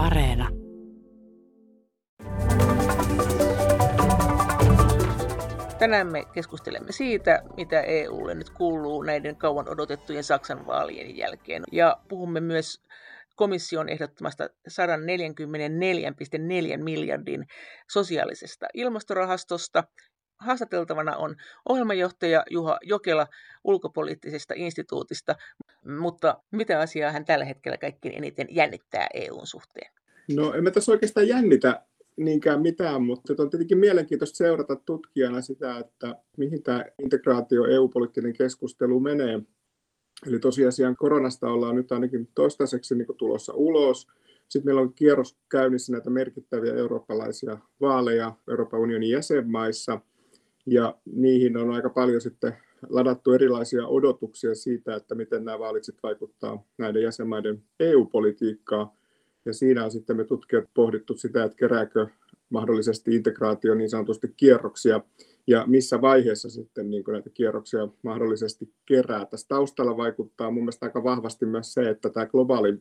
Areena. Tänään me keskustelemme siitä, mitä EUlle nyt kuuluu näiden kauan odotettujen Saksan vaalien jälkeen. Ja puhumme myös komission ehdottamasta 144,4 miljardin sosiaalisesta ilmastorahastosta. Haastateltavana on ohjelmajohtaja Juha Jokela ulkopoliittisesta instituutista, mutta mitä asiaa hän tällä hetkellä kaikkein eniten jännittää EUn suhteen? No emme tässä oikeastaan jännitä niinkään mitään, mutta on tietenkin mielenkiintoista seurata tutkijana sitä, että mihin tämä integraatio EU-poliittinen keskustelu menee. Eli tosiasiaan koronasta ollaan nyt ainakin toistaiseksi niin tulossa ulos. Sitten meillä on kierros käynnissä näitä merkittäviä eurooppalaisia vaaleja Euroopan unionin jäsenmaissa, ja niihin on aika paljon sitten ladattu erilaisia odotuksia siitä, että miten nämä vaalit sitten vaikuttaa näiden jäsenmaiden EU-politiikkaan. Ja siinä on sitten me tutkijat pohdittu sitä, että kerääkö mahdollisesti integraatio niin sanotusti kierroksia ja missä vaiheessa sitten niin näitä kierroksia mahdollisesti kerää. Tässä taustalla vaikuttaa mun mielestä aika vahvasti myös se, että tämä globaali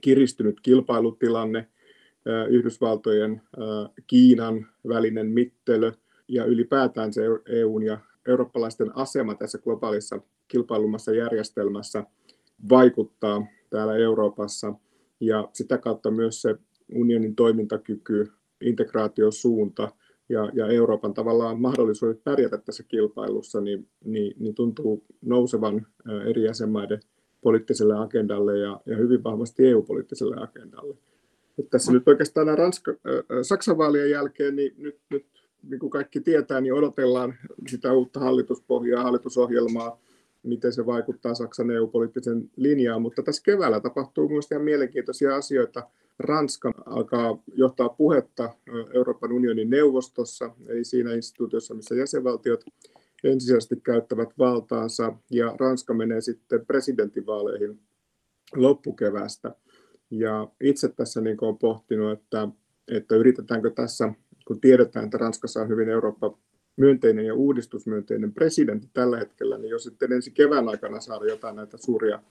kiristynyt kilpailutilanne, Yhdysvaltojen, Kiinan välinen mittelö ja ylipäätään se EUn ja eurooppalaisten asema tässä globaalissa kilpailumassa järjestelmässä vaikuttaa täällä Euroopassa ja sitä kautta myös se unionin toimintakyky, integraatiosuunta ja, ja Euroopan tavallaan mahdollisuudet pärjätä tässä kilpailussa, niin, niin, niin tuntuu nousevan eri jäsenmaiden poliittiselle agendalle ja, ja hyvin vahvasti EU-poliittiselle agendalle. Et tässä nyt oikeastaan Ranska, äh, Saksan vaalien jälkeen, niin nyt, nyt niin kuin kaikki tietää, niin odotellaan sitä uutta hallituspohjaa, hallitusohjelmaa, miten se vaikuttaa Saksan EU-poliittisen linjaan, mutta tässä keväällä tapahtuu mielestäni ihan mielenkiintoisia asioita. Ranska alkaa johtaa puhetta Euroopan unionin neuvostossa, eli siinä instituutiossa, missä jäsenvaltiot ensisijaisesti käyttävät valtaansa, ja Ranska menee sitten presidentinvaaleihin loppukeväästä. Ja itse tässä niin olen pohtinut, että, että yritetäänkö tässä, kun tiedetään, että Ranskassa on hyvin Eurooppa myönteinen ja uudistusmyönteinen presidentti tällä hetkellä, niin jos sitten ensi kevään aikana saada jotain näitä suuria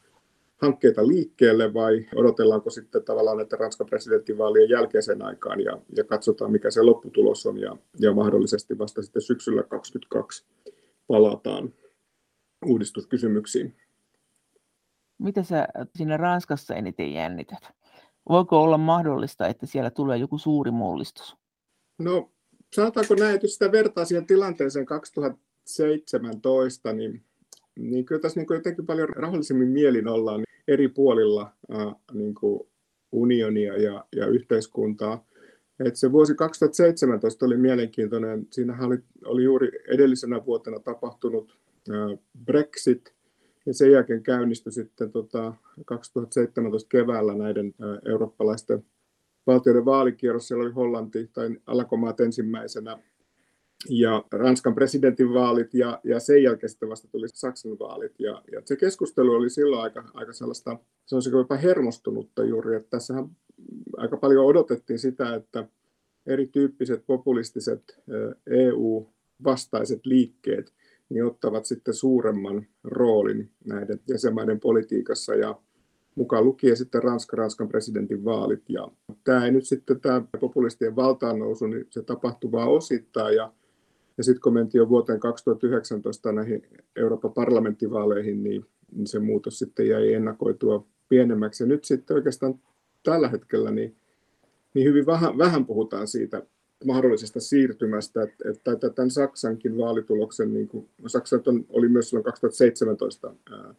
hankkeita liikkeelle vai odotellaanko sitten tavallaan näitä Ranskan presidentinvaalien jälkeisen aikaan ja, ja katsotaan mikä se lopputulos on ja, ja mahdollisesti vasta sitten syksyllä 2022 palataan uudistuskysymyksiin. Mitä sä siinä Ranskassa eniten jännität? Voiko olla mahdollista, että siellä tulee joku suuri mullistus? No sanotaanko näin, että jos sitä vertaa siihen tilanteeseen 2017, niin, niin kyllä tässä niin kuin jotenkin paljon rauhallisemmin mielin ollaan eri puolilla niin kuin unionia ja, ja yhteiskuntaa. Et se vuosi 2017 oli mielenkiintoinen. Siinä oli, oli juuri edellisenä vuotena tapahtunut Brexit, ja sen jälkeen käynnistyi sitten tota 2017 keväällä näiden eurooppalaisten valtioiden vaalikierros, siellä oli Hollanti tai Alakomaat ensimmäisenä ja Ranskan presidentinvaalit ja, ja sen jälkeen sitten vasta tuli Saksan vaalit. Ja, ja se keskustelu oli silloin aika, aika sellaista, se on jopa hermostunutta juuri, että tässähän aika paljon odotettiin sitä, että erityyppiset populistiset EU-vastaiset liikkeet niin ottavat sitten suuremman roolin näiden jäsenmaiden politiikassa ja mukaan lukien sitten Ranska, Ranskan presidentin vaalit. Ja tämä ei nyt sitten tämä populistien valtaan nousu, niin se tapahtuu vaan osittain. Ja, ja sitten kun mentiin jo vuoteen 2019 näihin Euroopan parlamenttivaaleihin, niin, niin se muutos sitten jäi ennakoitua pienemmäksi. Ja nyt sitten oikeastaan tällä hetkellä niin, niin hyvin vähän, vähän puhutaan siitä mahdollisesta siirtymästä, että, että tämän Saksankin vaalituloksen, niin kuin, Saksa oli myös silloin 2017 ää,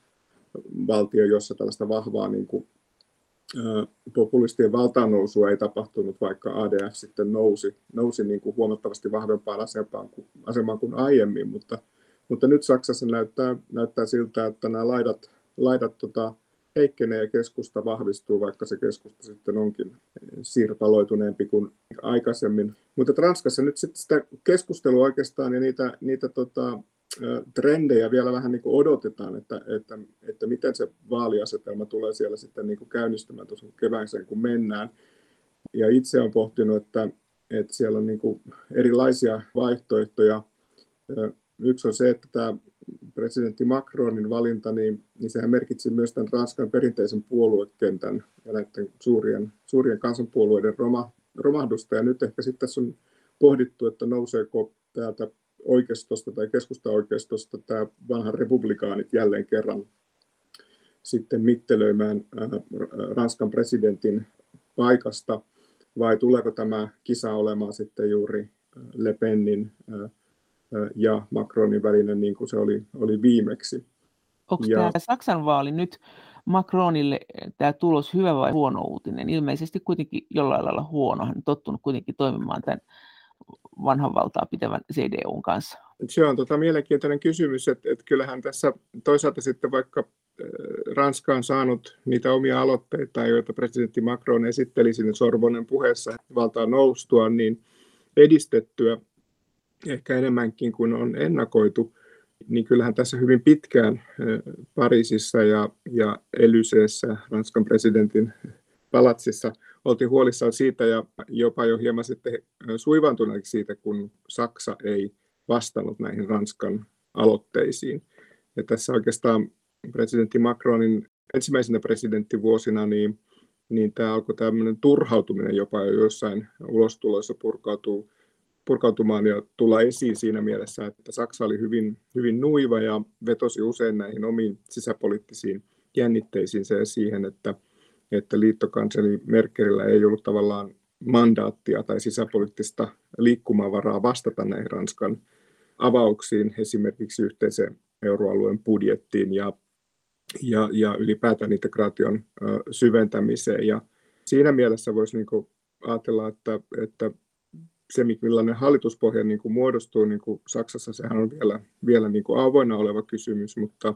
valtio, jossa tällaista vahvaa niin kuin, populistien valtaanousua ei tapahtunut, vaikka ADF sitten nousi, nousi niin kuin huomattavasti vahvempaan asemaan kuin, asemaan kuin aiemmin, mutta, mutta nyt Saksassa näyttää, näyttää siltä, että nämä laidat, laidat tota, heikkenee ja keskusta vahvistuu, vaikka se keskusta sitten onkin siirtaloituneempi kuin aikaisemmin. Mutta Ranskassa nyt sitten sitä keskustelua oikeastaan ja niitä, niitä tota, trendejä vielä vähän niin kuin odotetaan, että, että, että miten se vaaliasetelma tulee siellä sitten niin kuin käynnistymään tuossa kevääseen, kun mennään. Ja itse olen pohtinut, että, että siellä on niin kuin erilaisia vaihtoehtoja. Yksi on se, että tämä presidentti Macronin valinta, niin, niin sehän merkitsi myös tämän Ranskan perinteisen puoluekentän ja näiden suurien, suurien kansanpuolueiden roma, romahdusta. Ja nyt ehkä sitten tässä on pohdittu, että nouseeko täältä oikeistosta tai keskusta-oikeistosta tämä vanha republikaanit jälleen kerran sitten mittelöimään Ranskan presidentin paikasta, vai tuleeko tämä kisa olemaan sitten juuri Le Penin ja Macronin välinen niin kuin se oli, oli viimeksi. Onko ja... tämä Saksan vaali nyt Macronille tämä tulos hyvä vai huono uutinen? Ilmeisesti kuitenkin jollain lailla huono. Hän on tottunut kuitenkin toimimaan tämän vanhan valtaa pitävän CDUn kanssa. Se on tota mielenkiintoinen kysymys, että, että kyllähän tässä toisaalta sitten vaikka Ranska on saanut niitä omia aloitteita, joita presidentti Macron esitteli sinne Sorbonen puheessa valtaan noustua, niin edistettyä ehkä enemmänkin kuin on ennakoitu, niin kyllähän tässä hyvin pitkään Pariisissa ja, ja Elyseessä, Ranskan presidentin palatsissa, oltiin huolissaan siitä ja jopa jo hieman sitten suivantuneeksi siitä, kun Saksa ei vastannut näihin Ranskan aloitteisiin. Ja tässä oikeastaan presidentti Macronin ensimmäisenä presidenttivuosina, niin, niin tämä alkoi tämmöinen turhautuminen jopa jo joissain ulostuloissa purkautuu, purkautumaan ja tulla esiin siinä mielessä, että Saksa oli hyvin, hyvin nuiva ja vetosi usein näihin omiin sisäpoliittisiin jännitteisiin ja siihen, että, että liittokansleri Merkelillä ei ollut tavallaan mandaattia tai sisäpoliittista liikkumavaraa vastata näihin Ranskan avauksiin, esimerkiksi yhteisen euroalueen budjettiin ja ja, ja ylipäätään integraation syventämiseen. Ja siinä mielessä voisi niin ajatella, että, että se, millainen hallituspohja niin kuin muodostuu niin kuin Saksassa, sehän on vielä, vielä niin kuin avoinna oleva kysymys, mutta,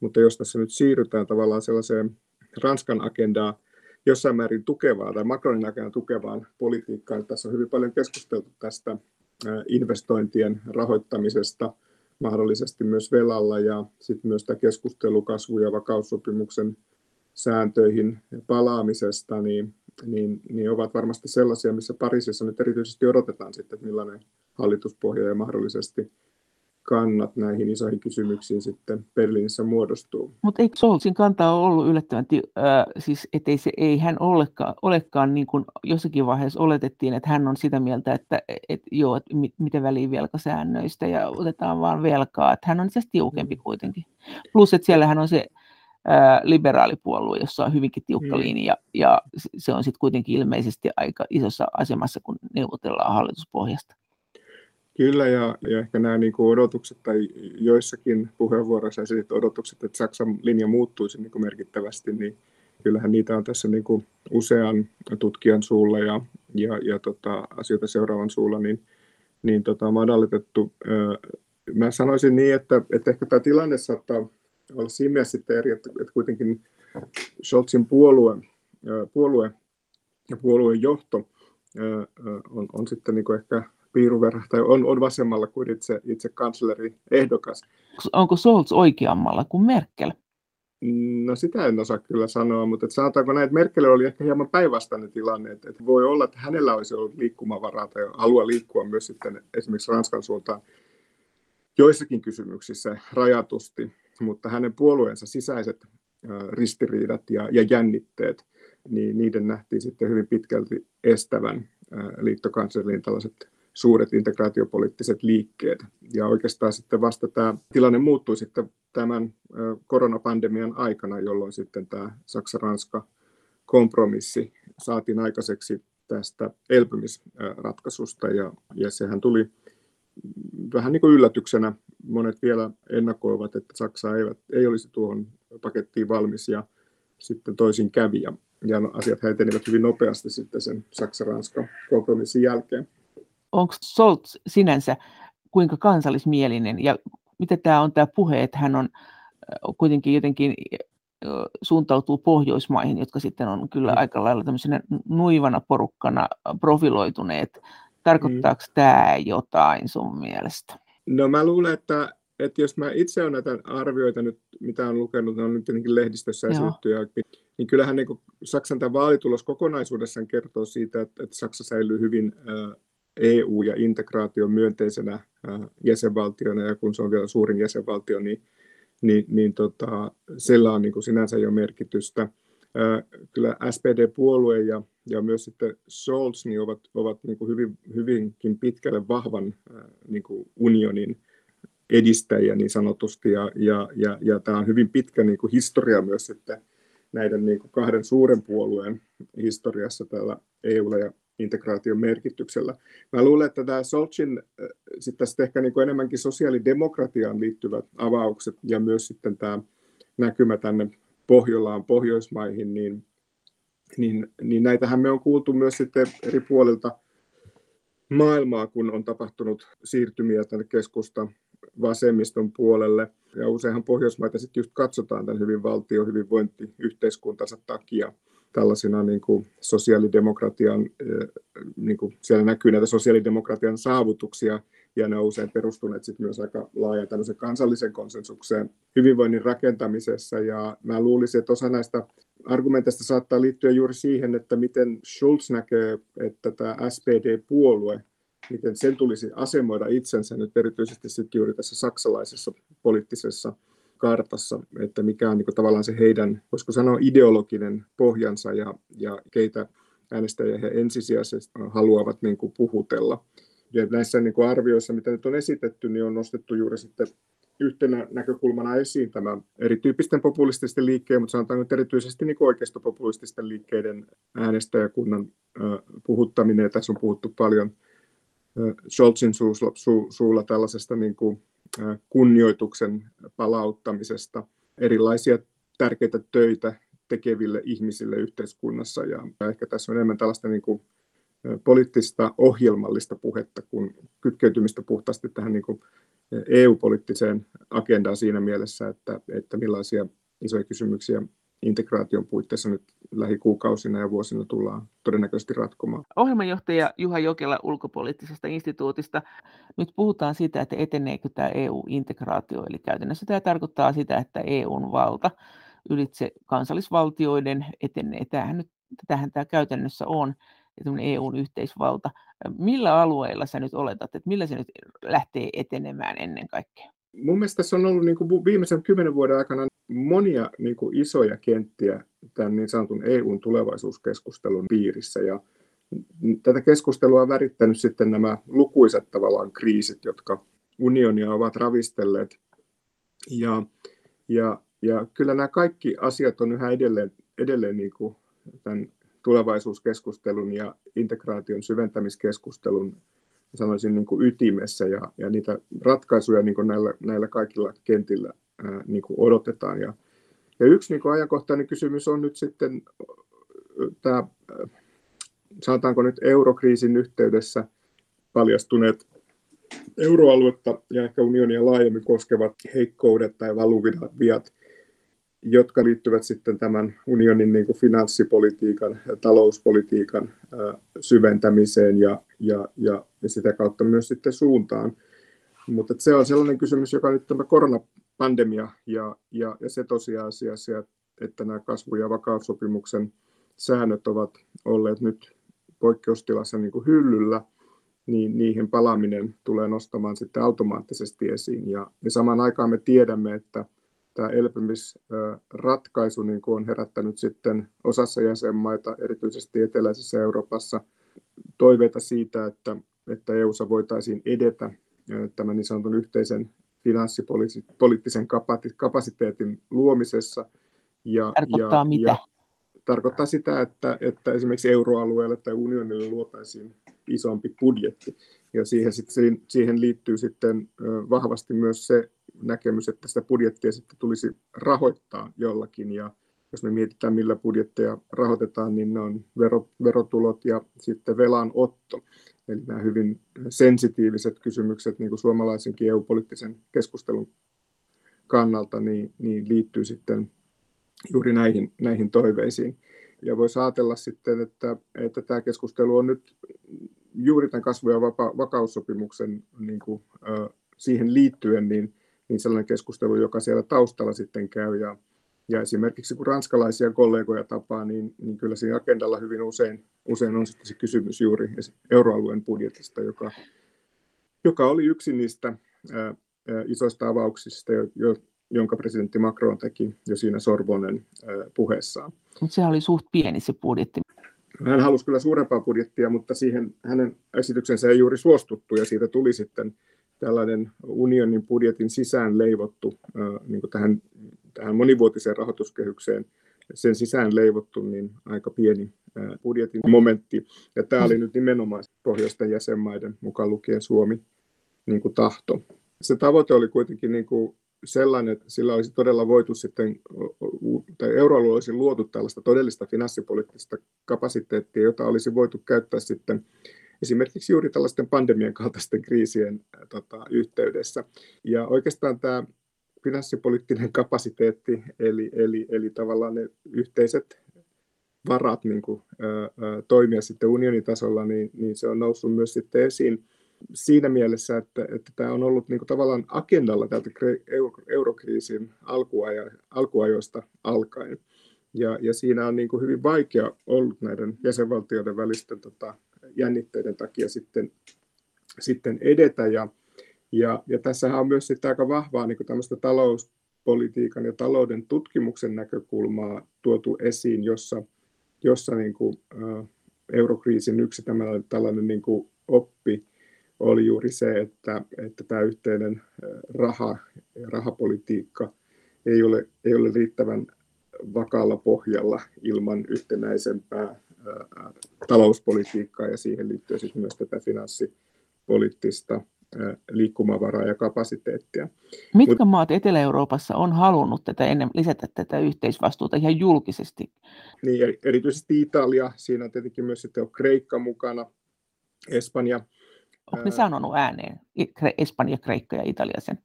mutta jos tässä nyt siirrytään tavallaan sellaiseen Ranskan agendaa jossain määrin tukevaa tai Macronin agendan tukevaan politiikkaan, tässä on hyvin paljon keskusteltu tästä investointien rahoittamisesta – mahdollisesti myös velalla ja sitten myös tämä keskustelu kasvu- ja vakaussopimuksen sääntöihin palaamisesta, niin, niin, niin ovat varmasti sellaisia, missä Pariisissa nyt erityisesti odotetaan sitten, että millainen hallituspohja ja mahdollisesti kannat näihin isoihin kysymyksiin sitten Berliinissä muodostuu. Mutta eikö Scholzin kanta ole ollut yllättävän, äh, siis ettei se, ei hän olekaan, olekaan niin kuin jossakin vaiheessa oletettiin, että hän on sitä mieltä, että et, joo, että mit, miten väliin velkasäännöistä ja otetaan vaan velkaa, että hän on itse tiukempi kuitenkin. Plus, että siellähän on se äh, liberaalipuolue, jossa on hyvinkin tiukka mm. linja, ja se on sitten kuitenkin ilmeisesti aika isossa asemassa, kun neuvotellaan hallituspohjasta. Kyllä, ja, ja ehkä nämä niin kuin odotukset, tai joissakin puheenvuoroissa esitit odotukset, että Saksan linja muuttuisi niin kuin merkittävästi, niin kyllähän niitä on tässä niin kuin usean tutkijan suulla ja, ja, ja tota, asioita seuraavan suulla, niin, niin tota, madallitettu. Mä sanoisin niin, että, että ehkä tämä tilanne saattaa olla siinä mielessä sitten eri, että, että kuitenkin Scholzin puolue, puolue ja puolueen johto on, on sitten niin kuin ehkä piiruverhtäjä on, on vasemmalla kuin itse, itse kansleri ehdokas. Onko Scholz oikeammalla kuin Merkel? No sitä en osaa kyllä sanoa, mutta että sanotaanko näin, että Merkel oli ehkä hieman päinvastainen tilanne, että, että voi olla, että hänellä olisi ollut liikkumavaraa tai halua liikkua myös sitten esimerkiksi Ranskan suuntaan joissakin kysymyksissä rajatusti, mutta hänen puolueensa sisäiset ristiriidat ja, ja jännitteet, niin niiden nähtiin sitten hyvin pitkälti estävän liittokanslerin tällaiset suuret integraatiopoliittiset liikkeet. Ja oikeastaan sitten vasta tämä tilanne muuttui sitten tämän koronapandemian aikana, jolloin sitten tämä Saksa-Ranska kompromissi saatiin aikaiseksi tästä elpymisratkaisusta ja, ja sehän tuli vähän niin kuin yllätyksenä. Monet vielä ennakoivat, että Saksa eivät, ei olisi tuohon pakettiin valmis ja sitten toisin kävi ja, ja asiat etenivät hyvin nopeasti sitten sen Saksa-Ranska kompromissin jälkeen onko Scholz sinänsä kuinka kansallismielinen ja mitä tämä on tämä puhe, että hän on kuitenkin jotenkin suuntautuu Pohjoismaihin, jotka sitten on kyllä mm. aika lailla tämmöisenä nuivana porukkana profiloituneet. Tarkoittaako mm. tämä jotain sun mielestä? No mä luulen, että, että jos mä itse olen näitä arvioita nyt, mitä olen lukenut, ne on nyt tietenkin lehdistössä esitetty, niin kyllähän niin Saksan tämä vaalitulos kokonaisuudessaan kertoo siitä, että, että Saksa säilyy hyvin EU ja integraation myönteisenä jäsenvaltiona, ja kun se on vielä suurin jäsenvaltio, niin, niin, niin tota, sillä on niin kuin sinänsä jo merkitystä. Kyllä SPD-puolue ja, ja myös sitten Scholz niin ovat, ovat niin kuin hyvin, hyvinkin pitkälle vahvan niin kuin unionin edistäjiä niin sanotusti, ja, ja, ja, ja tämä on hyvin pitkä niin kuin historia myös sitten näiden niin kuin kahden suuren puolueen historiassa täällä EUlla ja integraation merkityksellä. Mä luulen, että tämä Solchin sitten ehkä niin kuin enemmänkin sosiaalidemokratiaan liittyvät avaukset ja myös sitten tämä näkymä tänne Pohjolaan, Pohjoismaihin, niin, niin, niin näitähän me on kuultu myös sitten eri puolilta maailmaa, kun on tapahtunut siirtymiä tänne keskusta vasemmiston puolelle. Ja useinhan Pohjoismaita sitten just katsotaan tämän hyvin valtio, hyvinvointiyhteiskuntansa takia tällaisina niin kuin sosiaalidemokratian, niin kuin siellä näkyy näitä sosiaalidemokratian saavutuksia, ja ne on usein perustuneet sitten myös aika laajan tämmöisen kansallisen konsensukseen hyvinvoinnin rakentamisessa, ja mä luulisin, että osa näistä argumenteista saattaa liittyä juuri siihen, että miten Schulz näkee, että tämä SPD-puolue, miten sen tulisi asemoida itsensä nyt erityisesti sitten juuri tässä saksalaisessa poliittisessa kartassa, että mikä on niin kuin tavallaan se heidän, voisiko sanoa ideologinen pohjansa ja, ja keitä äänestäjiä he ensisijaisesti haluavat niin kuin puhutella. Ja näissä niin kuin arvioissa, mitä nyt on esitetty, niin on nostettu juuri sitten yhtenä näkökulmana esiin tämä erityyppisten populististen liikkeen, mutta sanotaan nyt erityisesti niin oikeistopopulististen liikkeiden äänestäjäkunnan puhuttaminen. Ja tässä on puhuttu paljon Scholzin su, suulla tällaisesta niin kuin kunnioituksen palauttamisesta, erilaisia tärkeitä töitä tekeville ihmisille yhteiskunnassa. Ja ehkä tässä on enemmän tällaista niin kuin poliittista ohjelmallista puhetta kuin kytkeytymistä puhtaasti tähän niin kuin EU-poliittiseen agendaan siinä mielessä, että, että millaisia isoja kysymyksiä integraation puitteissa nyt lähikuukausina ja vuosina tullaan todennäköisesti ratkomaan. Ohjelmanjohtaja Juha Jokela ulkopoliittisesta instituutista. Nyt puhutaan siitä, että eteneekö tämä EU-integraatio, eli käytännössä tämä tarkoittaa sitä, että EUn valta ylitse kansallisvaltioiden etenee. Tämähän, nyt, tämähän tämä käytännössä on, EUn yhteisvalta. Millä alueilla sä nyt oletat, että millä se nyt lähtee etenemään ennen kaikkea? Mun mielestä tässä on ollut niin kuin viimeisen kymmenen vuoden aikana monia niin kuin isoja kenttiä tämän niin sanotun EUn tulevaisuuskeskustelun piirissä. Ja tätä keskustelua on värittänyt sitten nämä lukuisat tavallaan kriisit, jotka unionia ovat ravistelleet. Ja, ja, ja kyllä nämä kaikki asiat on yhä edelleen, edelleen niin kuin tämän tulevaisuuskeskustelun ja integraation syventämiskeskustelun sanoisin niin kuin ytimessä ja, ja niitä ratkaisuja niin kuin näillä, näillä kaikilla kentillä ää, niin kuin odotetaan. Ja, ja yksi niin kuin ajankohtainen kysymys on nyt sitten tämä, sanotaanko nyt eurokriisin yhteydessä paljastuneet euroaluetta ja ehkä unionia laajemmin koskevat heikkoudet tai valuviat, jotka liittyvät sitten tämän unionin niin kuin finanssipolitiikan ja talouspolitiikan syventämiseen ja, ja, ja, ja sitä kautta myös sitten suuntaan. Mutta se on sellainen kysymys, joka nyt tämä koronapandemia ja, ja, ja se tosiasia, että nämä kasvu- ja vakaussopimuksen säännöt ovat olleet nyt poikkeustilassa niin kuin hyllyllä, niin niihin palaaminen tulee nostamaan sitten automaattisesti esiin. Ja, ja samaan aikaan me tiedämme, että tämä elpymisratkaisu niin kuin on herättänyt sitten osassa jäsenmaita, erityisesti eteläisessä Euroopassa, toiveita siitä, että, että EU-ssa voitaisiin edetä tämän niin sanotun yhteisen finanssipoliittisen kapasiteetin luomisessa. Ja, tarkoittaa ja, mitä? Ja tarkoittaa sitä, että, että esimerkiksi euroalueelle tai unionille luotaisiin isompi budjetti. Ja siihen, sitten, siihen liittyy sitten vahvasti myös se näkemys, että sitä budjettia sitten tulisi rahoittaa jollakin. Ja jos me mietitään, millä budjetteja rahoitetaan, niin ne on vero, verotulot ja sitten velanotto. Eli nämä hyvin sensitiiviset kysymykset niin kuin suomalaisenkin EU-poliittisen keskustelun kannalta niin, niin liittyy sitten juuri näihin, näihin toiveisiin. Ja voisi ajatella sitten, että, että tämä keskustelu on nyt juuri tämän kasvu- ja vakaussopimuksen niin kuin, siihen liittyen niin, niin sellainen keskustelu, joka siellä taustalla sitten käy. Ja, Ja esimerkiksi kun ranskalaisia kollegoja tapaa, niin, niin kyllä siinä agendalla hyvin usein, usein on sitten se kysymys juuri euroalueen budjetista, joka, joka oli yksi niistä ää, isoista avauksista, jo, jo, jonka presidentti Macron teki jo siinä Sorbonen puheessaan. Mutta se oli suht pieni se budjetti. Hän halusi kyllä suurempaa budjettia, mutta siihen hänen esityksensä ei juuri suostuttu ja siitä tuli sitten tällainen unionin budjetin sisään leivottu niin tähän, tähän monivuotiseen rahoituskehykseen sen sisään leivottu niin aika pieni budjetin momentti. Ja tämä oli nyt nimenomaan pohjoisten jäsenmaiden, mukaan lukien Suomi, niin kuin tahto. Se tavoite oli kuitenkin niin kuin sellainen, että sillä olisi todella voitu sitten, tai euroalue olisi luotu tällaista todellista finanssipoliittista kapasiteettia, jota olisi voitu käyttää sitten esimerkiksi juuri tällaisten pandemien kaltaisten kriisien tota, yhteydessä. Ja oikeastaan tämä finanssipoliittinen kapasiteetti, eli, eli, eli tavallaan ne yhteiset varat niin kuin, ä, toimia sitten unionitasolla, niin, niin se on noussut myös sitten esiin siinä mielessä, että, että tämä on ollut niin kuin tavallaan agendalla tältä eurokriisin alkuajo, alkuajoista alkaen. Ja, ja siinä on niin kuin hyvin vaikea ollut näiden jäsenvaltioiden välisten tota, jännitteiden takia sitten, sitten edetä. Ja, ja, ja tässähän on myös sitten aika vahvaa niin tämmöistä talouspolitiikan ja talouden tutkimuksen näkökulmaa tuotu esiin, jossa, jossa niin kuin, ä, eurokriisin yksi tämmöinen, tällainen niin kuin oppi oli juuri se, että, että tämä yhteinen raha rahapolitiikka ei ole, ei ole riittävän vakaalla pohjalla ilman yhtenäisempää talouspolitiikkaa ja siihen liittyy sitten myös tätä finanssipoliittista liikkumavaraa ja kapasiteettia. Mitkä Mut, maat Etelä-Euroopassa on halunnut tätä ennen, lisätä tätä yhteisvastuuta ihan julkisesti? Niin, erityisesti Italia, siinä on tietenkin myös sitten on Kreikka mukana, Espanja. Onko ne sanonut ääneen, Espanja, Kreikka ja Italia sen?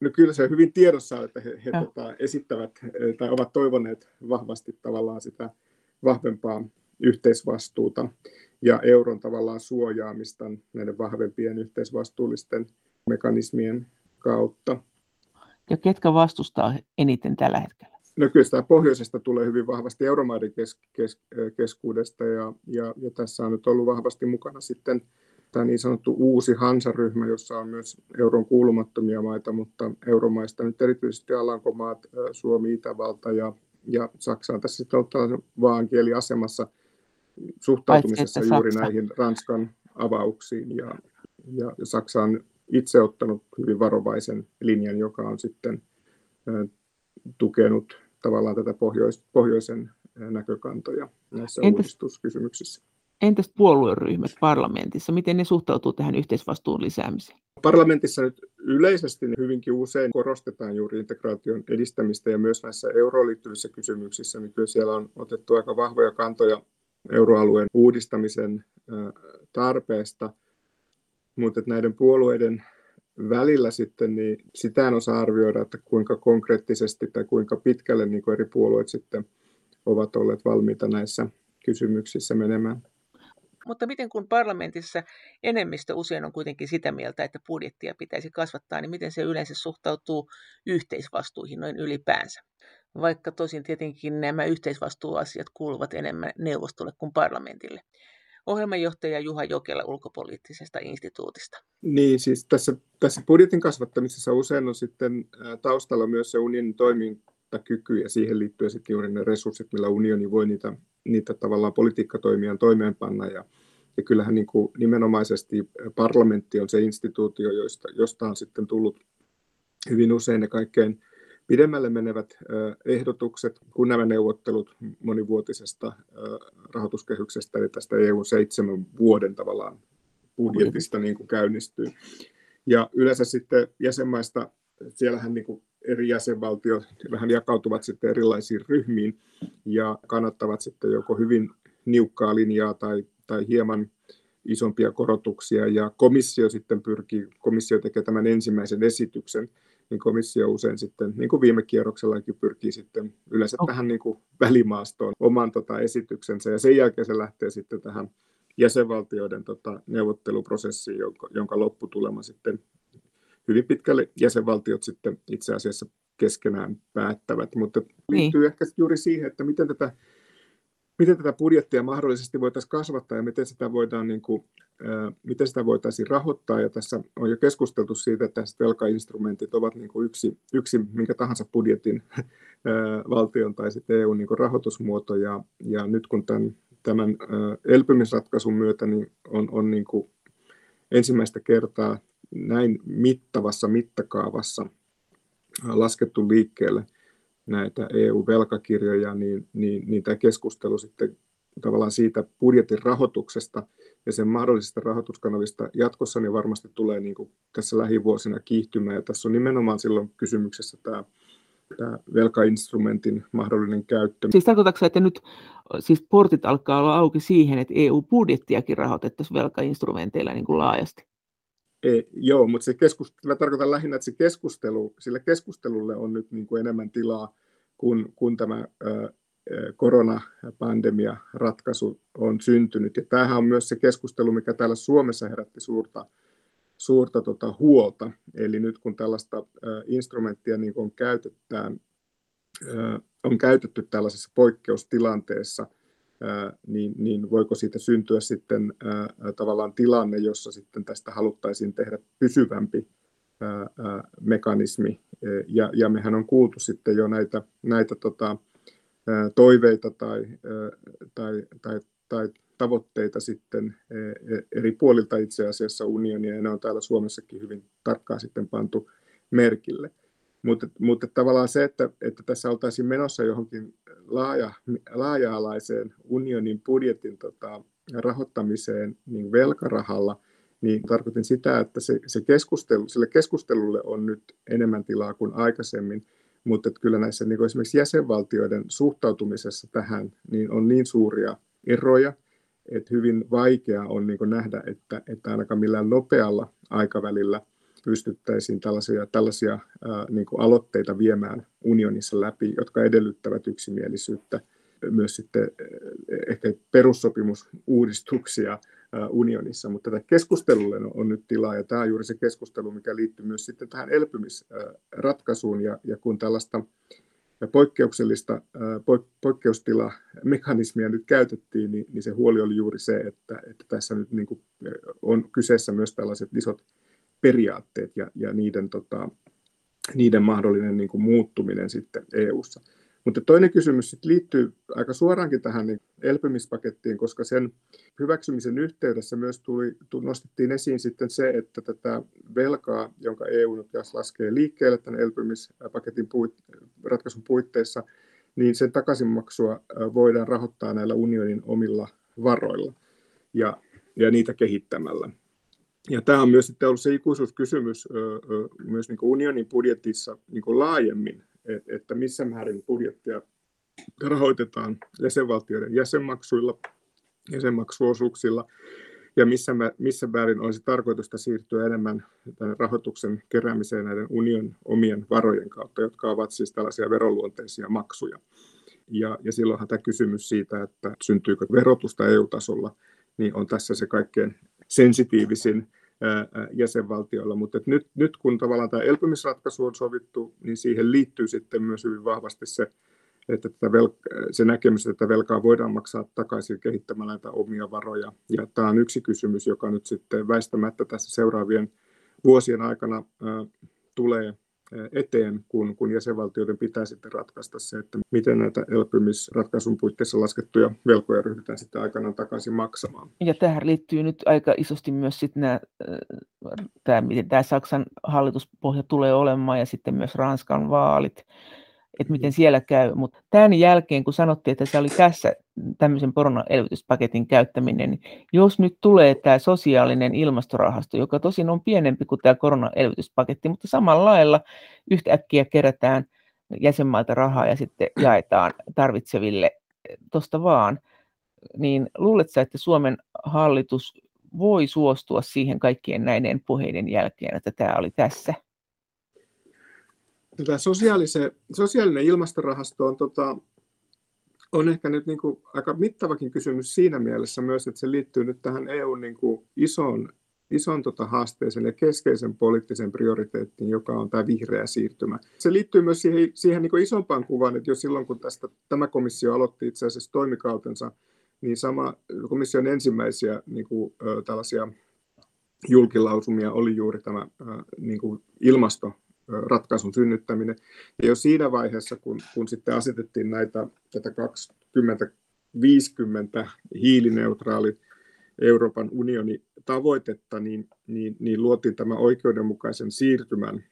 No kyllä se on hyvin tiedossa, että he, he tota, esittävät tai ovat toivoneet vahvasti tavallaan sitä vahvempaa yhteisvastuuta ja euron tavallaan suojaamista näiden vahvempien yhteisvastuullisten mekanismien kautta. Ja ketkä vastustaa eniten tällä hetkellä? No kyllä sitä pohjoisesta tulee hyvin vahvasti euromaiden kes, kes, keskuudesta ja, ja, ja tässä on nyt ollut vahvasti mukana sitten tämä niin sanottu uusi Hansaryhmä, jossa on myös euron kuulumattomia maita, mutta euromaista nyt erityisesti Alankomaat, Suomi, Itävalta ja, ja Saksa on tässä sitten ollut vaankieliasemassa suhtautumisessa juuri Saksa. näihin Ranskan avauksiin ja, ja, ja Saksa on itse ottanut hyvin varovaisen linjan, joka on sitten tukenut tavallaan tätä pohjois, pohjoisen näkökantoja näissä Entäs, uudistuskysymyksissä. Entäs puolueryhmät parlamentissa, miten ne suhtautuu tähän yhteisvastuun lisäämiseen? Parlamentissa nyt yleisesti niin hyvinkin usein korostetaan juuri integraation edistämistä ja myös näissä euroon liittyvissä kysymyksissä, niin kyllä siellä on otettu aika vahvoja kantoja euroalueen uudistamisen tarpeesta, mutta näiden puolueiden välillä sitten, niin sitä en osaa arvioida, että kuinka konkreettisesti tai kuinka pitkälle niin kuin eri puolueet sitten ovat olleet valmiita näissä kysymyksissä menemään. Mutta miten kun parlamentissa enemmistö usein on kuitenkin sitä mieltä, että budjettia pitäisi kasvattaa, niin miten se yleensä suhtautuu yhteisvastuihin noin ylipäänsä? Vaikka tosin tietenkin nämä yhteisvastuuasiat kuuluvat enemmän neuvostolle kuin parlamentille. Ohjelmanjohtaja Juha Jokela ulkopoliittisesta instituutista. Niin, siis tässä, tässä budjetin kasvattamisessa usein on sitten taustalla myös se unionin toimintakyky ja siihen liittyy sitten juuri ne resurssit, millä unioni voi niitä niitä tavallaan politiikkatoimiaan toimeenpanna. Ja, ja kyllähän niin kuin nimenomaisesti parlamentti on se instituutio, josta, josta on sitten tullut hyvin usein ne kaikkein pidemmälle menevät ehdotukset, kun nämä neuvottelut monivuotisesta rahoituskehyksestä eli tästä EU-7 vuoden tavallaan budjetista niin kuin käynnistyy. Ja yleensä sitten jäsenmaista, siellähän niin kuin eri jäsenvaltiot vähän jakautuvat sitten erilaisiin ryhmiin ja kannattavat sitten joko hyvin niukkaa linjaa tai, tai hieman isompia korotuksia ja komissio sitten pyrkii, komissio tekee tämän ensimmäisen esityksen, niin komissio usein sitten, niin kuin viime kierroksellakin pyrkii sitten yleensä oh. tähän niin kuin välimaastoon oman tota esityksensä ja sen jälkeen se lähtee sitten tähän jäsenvaltioiden tota neuvotteluprosessiin, jonka, jonka lopputulema sitten hyvin pitkälle jäsenvaltiot sitten itse asiassa keskenään päättävät, mutta liittyy niin. ehkä juuri siihen, että miten tätä, miten tätä budjettia mahdollisesti voitaisiin kasvattaa ja miten sitä, voidaan, niin kuin, miten sitä voitaisiin rahoittaa. Ja tässä on jo keskusteltu siitä, että tästä velkainstrumentit ovat niin kuin yksi, yksi minkä tahansa budjetin valtion tai sitten EU niin rahoitusmuoto. Ja, ja nyt kun tämän, tämän elpymisratkaisun myötä niin on, on niin kuin ensimmäistä kertaa näin mittavassa mittakaavassa laskettu liikkeelle näitä EU-velkakirjoja, niin, niin, niin tämä keskustelu sitten tavallaan siitä budjetin rahoituksesta ja sen mahdollisista rahoituskanavista jatkossa niin varmasti tulee niin kuin tässä lähivuosina kiihtymään. Ja tässä on nimenomaan silloin kysymyksessä tämä, tämä velkainstrumentin mahdollinen käyttö. Siis tarkoitatko että nyt siis portit alkaa olla auki siihen, että EU-budjettiakin rahoitettaisiin velkainstrumenteilla niin kuin laajasti? Ei, joo, mutta se keskustelu, mä tarkoitan lähinnä, että se keskustelu, sille keskustelulle on nyt niin kuin enemmän tilaa, kun, kun tämä ö, koronapandemia ratkaisu on syntynyt. Ja tämähän on myös se keskustelu, mikä täällä Suomessa herätti suurta, suurta tota, huolta. Eli nyt kun tällaista ö, instrumenttia niin on, käytetään, ö, on käytetty tällaisessa poikkeustilanteessa – niin, niin voiko siitä syntyä sitten tavallaan tilanne, jossa sitten tästä haluttaisiin tehdä pysyvämpi mekanismi. Ja, ja mehän on kuultu sitten jo näitä, näitä tota, toiveita tai, tai, tai, tai tavoitteita sitten eri puolilta itse asiassa unionia, ja ne on täällä Suomessakin hyvin tarkkaan sitten pantu merkille. Mutta, mutta tavallaan se, että, että tässä oltaisiin menossa johonkin laaja, laaja-alaiseen unionin budjetin tota, rahoittamiseen niin velkarahalla, niin tarkoitin sitä, että se, se keskustelu, sille keskustelulle on nyt enemmän tilaa kuin aikaisemmin, mutta että kyllä näissä niin esimerkiksi jäsenvaltioiden suhtautumisessa tähän niin on niin suuria eroja, että hyvin vaikea on niin nähdä, että, että ainakaan millään nopealla aikavälillä pystyttäisiin tällaisia, tällaisia ää, niin kuin aloitteita viemään unionissa läpi, jotka edellyttävät yksimielisyyttä, myös sitten ehkä perussopimusuudistuksia unionissa, mutta tätä keskustelulle on nyt tilaa, ja tämä on juuri se keskustelu, mikä liittyy myös sitten tähän elpymisratkaisuun, ja, ja kun tällaista poikkeuksellista poikkeustilamekanismia nyt käytettiin, niin, niin se huoli oli juuri se, että, että tässä nyt niin on kyseessä myös tällaiset isot periaatteet ja, ja niiden, tota, niiden mahdollinen niin kuin muuttuminen sitten EU:ssa. Mutta toinen kysymys sitten liittyy aika suoraankin tähän niin elpymispakettiin, koska sen hyväksymisen yhteydessä myös tuli, nostettiin esiin sitten se, että tätä velkaa, jonka EU nyt laskee liikkeelle tämän elpymispaketin puit, ratkaisun puitteissa, niin sen takaisinmaksua voidaan rahoittaa näillä unionin omilla varoilla ja, ja niitä kehittämällä. Ja tämä on myös sitten ollut se ikuisuuskysymys myös niin unionin budjetissa niin laajemmin, että missä määrin budjettia rahoitetaan jäsenvaltioiden jäsenmaksuilla, jäsenmaksuosuuksilla, ja missä, missä määrin olisi tarkoitusta siirtyä enemmän rahoituksen keräämiseen näiden union omien varojen kautta, jotka ovat siis tällaisia veroluonteisia maksuja. Ja, ja silloinhan tämä kysymys siitä, että syntyykö verotusta EU-tasolla, niin on tässä se kaikkein sensitiivisin jäsenvaltioilla, mutta nyt, nyt kun tavallaan tämä elpymisratkaisu on sovittu, niin siihen liittyy sitten myös hyvin vahvasti se, että tätä vel- se näkemys, että velkaa voidaan maksaa takaisin kehittämällä näitä omia varoja. Ja tämä on yksi kysymys, joka nyt sitten väistämättä tässä seuraavien vuosien aikana tulee eteen, kun, kun jäsenvaltioiden pitää sitten ratkaista se, että miten näitä elpymisratkaisun puitteissa laskettuja velkoja ryhdytään sitten aikanaan takaisin maksamaan. Ja tähän liittyy nyt aika isosti myös sitten nämä, tämä, miten tämä Saksan hallituspohja tulee olemaan ja sitten myös Ranskan vaalit että miten siellä käy. Mutta tämän jälkeen, kun sanottiin, että se oli tässä tämmöisen elvytyspaketin käyttäminen, niin jos nyt tulee tämä sosiaalinen ilmastorahasto, joka tosin on pienempi kuin tämä elvytyspaketti, mutta samalla lailla yhtäkkiä kerätään jäsenmailta rahaa ja sitten jaetaan tarvitseville tuosta vaan, niin luuletko että Suomen hallitus voi suostua siihen kaikkien näiden puheiden jälkeen, että tämä oli tässä? Tämä sosiaalinen ilmastorahasto on, tota, on ehkä nyt niin kuin aika mittavakin kysymys siinä mielessä myös, että se liittyy nyt tähän EUn niin kuin isoon ison tota, haasteeseen ja keskeisen poliittisen prioriteettiin, joka on tämä vihreä siirtymä. Se liittyy myös siihen, siihen niin isompaan kuvaan, että jo silloin kun tästä, tämä komissio aloitti itse asiassa toimikautensa, niin sama komission ensimmäisiä niin kuin, tällaisia julkilausumia oli juuri tämä niin kuin ilmastoratkaisun synnyttäminen. Ja jo siinä vaiheessa, kun, kun sitten asetettiin näitä tätä 2050 hiilineutraali Euroopan unionin tavoitetta, niin, niin, niin luotiin tämä oikeudenmukaisen siirtymän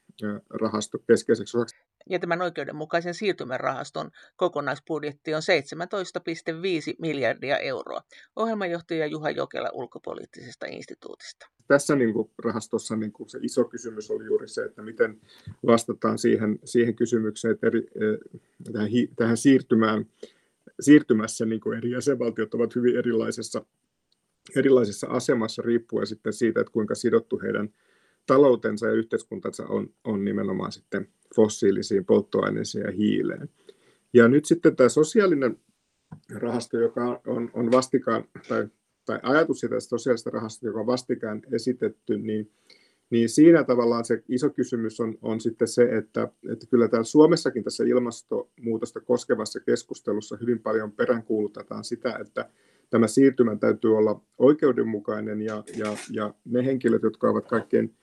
rahasto keskeiseksi osaksi. Ja tämän oikeudenmukaisen siirtymän rahaston kokonaisbudjetti on 17,5 miljardia euroa. Ohjelmanjohtaja Juha Jokela ulkopoliittisesta instituutista. Tässä niin kuin rahastossa niin kuin se iso kysymys oli juuri se, että miten vastataan siihen, siihen kysymykseen, että eri, tähän, tähän siirtymään, siirtymässä niin kuin eri jäsenvaltiot ovat hyvin erilaisessa erilaisessa asemassa riippuen sitten siitä, että kuinka sidottu heidän taloutensa ja yhteiskuntansa on, on nimenomaan sitten fossiilisiin polttoaineisiin ja hiileen. Ja nyt sitten tämä sosiaalinen rahasto, joka on, on vastikään, tai, tai ajatus siitä sosiaalista rahastosta, joka on vastikään esitetty, niin, niin siinä tavallaan se iso kysymys on, on sitten se, että, että kyllä täällä Suomessakin tässä ilmastonmuutosta koskevassa keskustelussa hyvin paljon peräänkuulutetaan sitä, että tämä siirtymä täytyy olla oikeudenmukainen ja, ja, ja ne henkilöt, jotka ovat kaikkein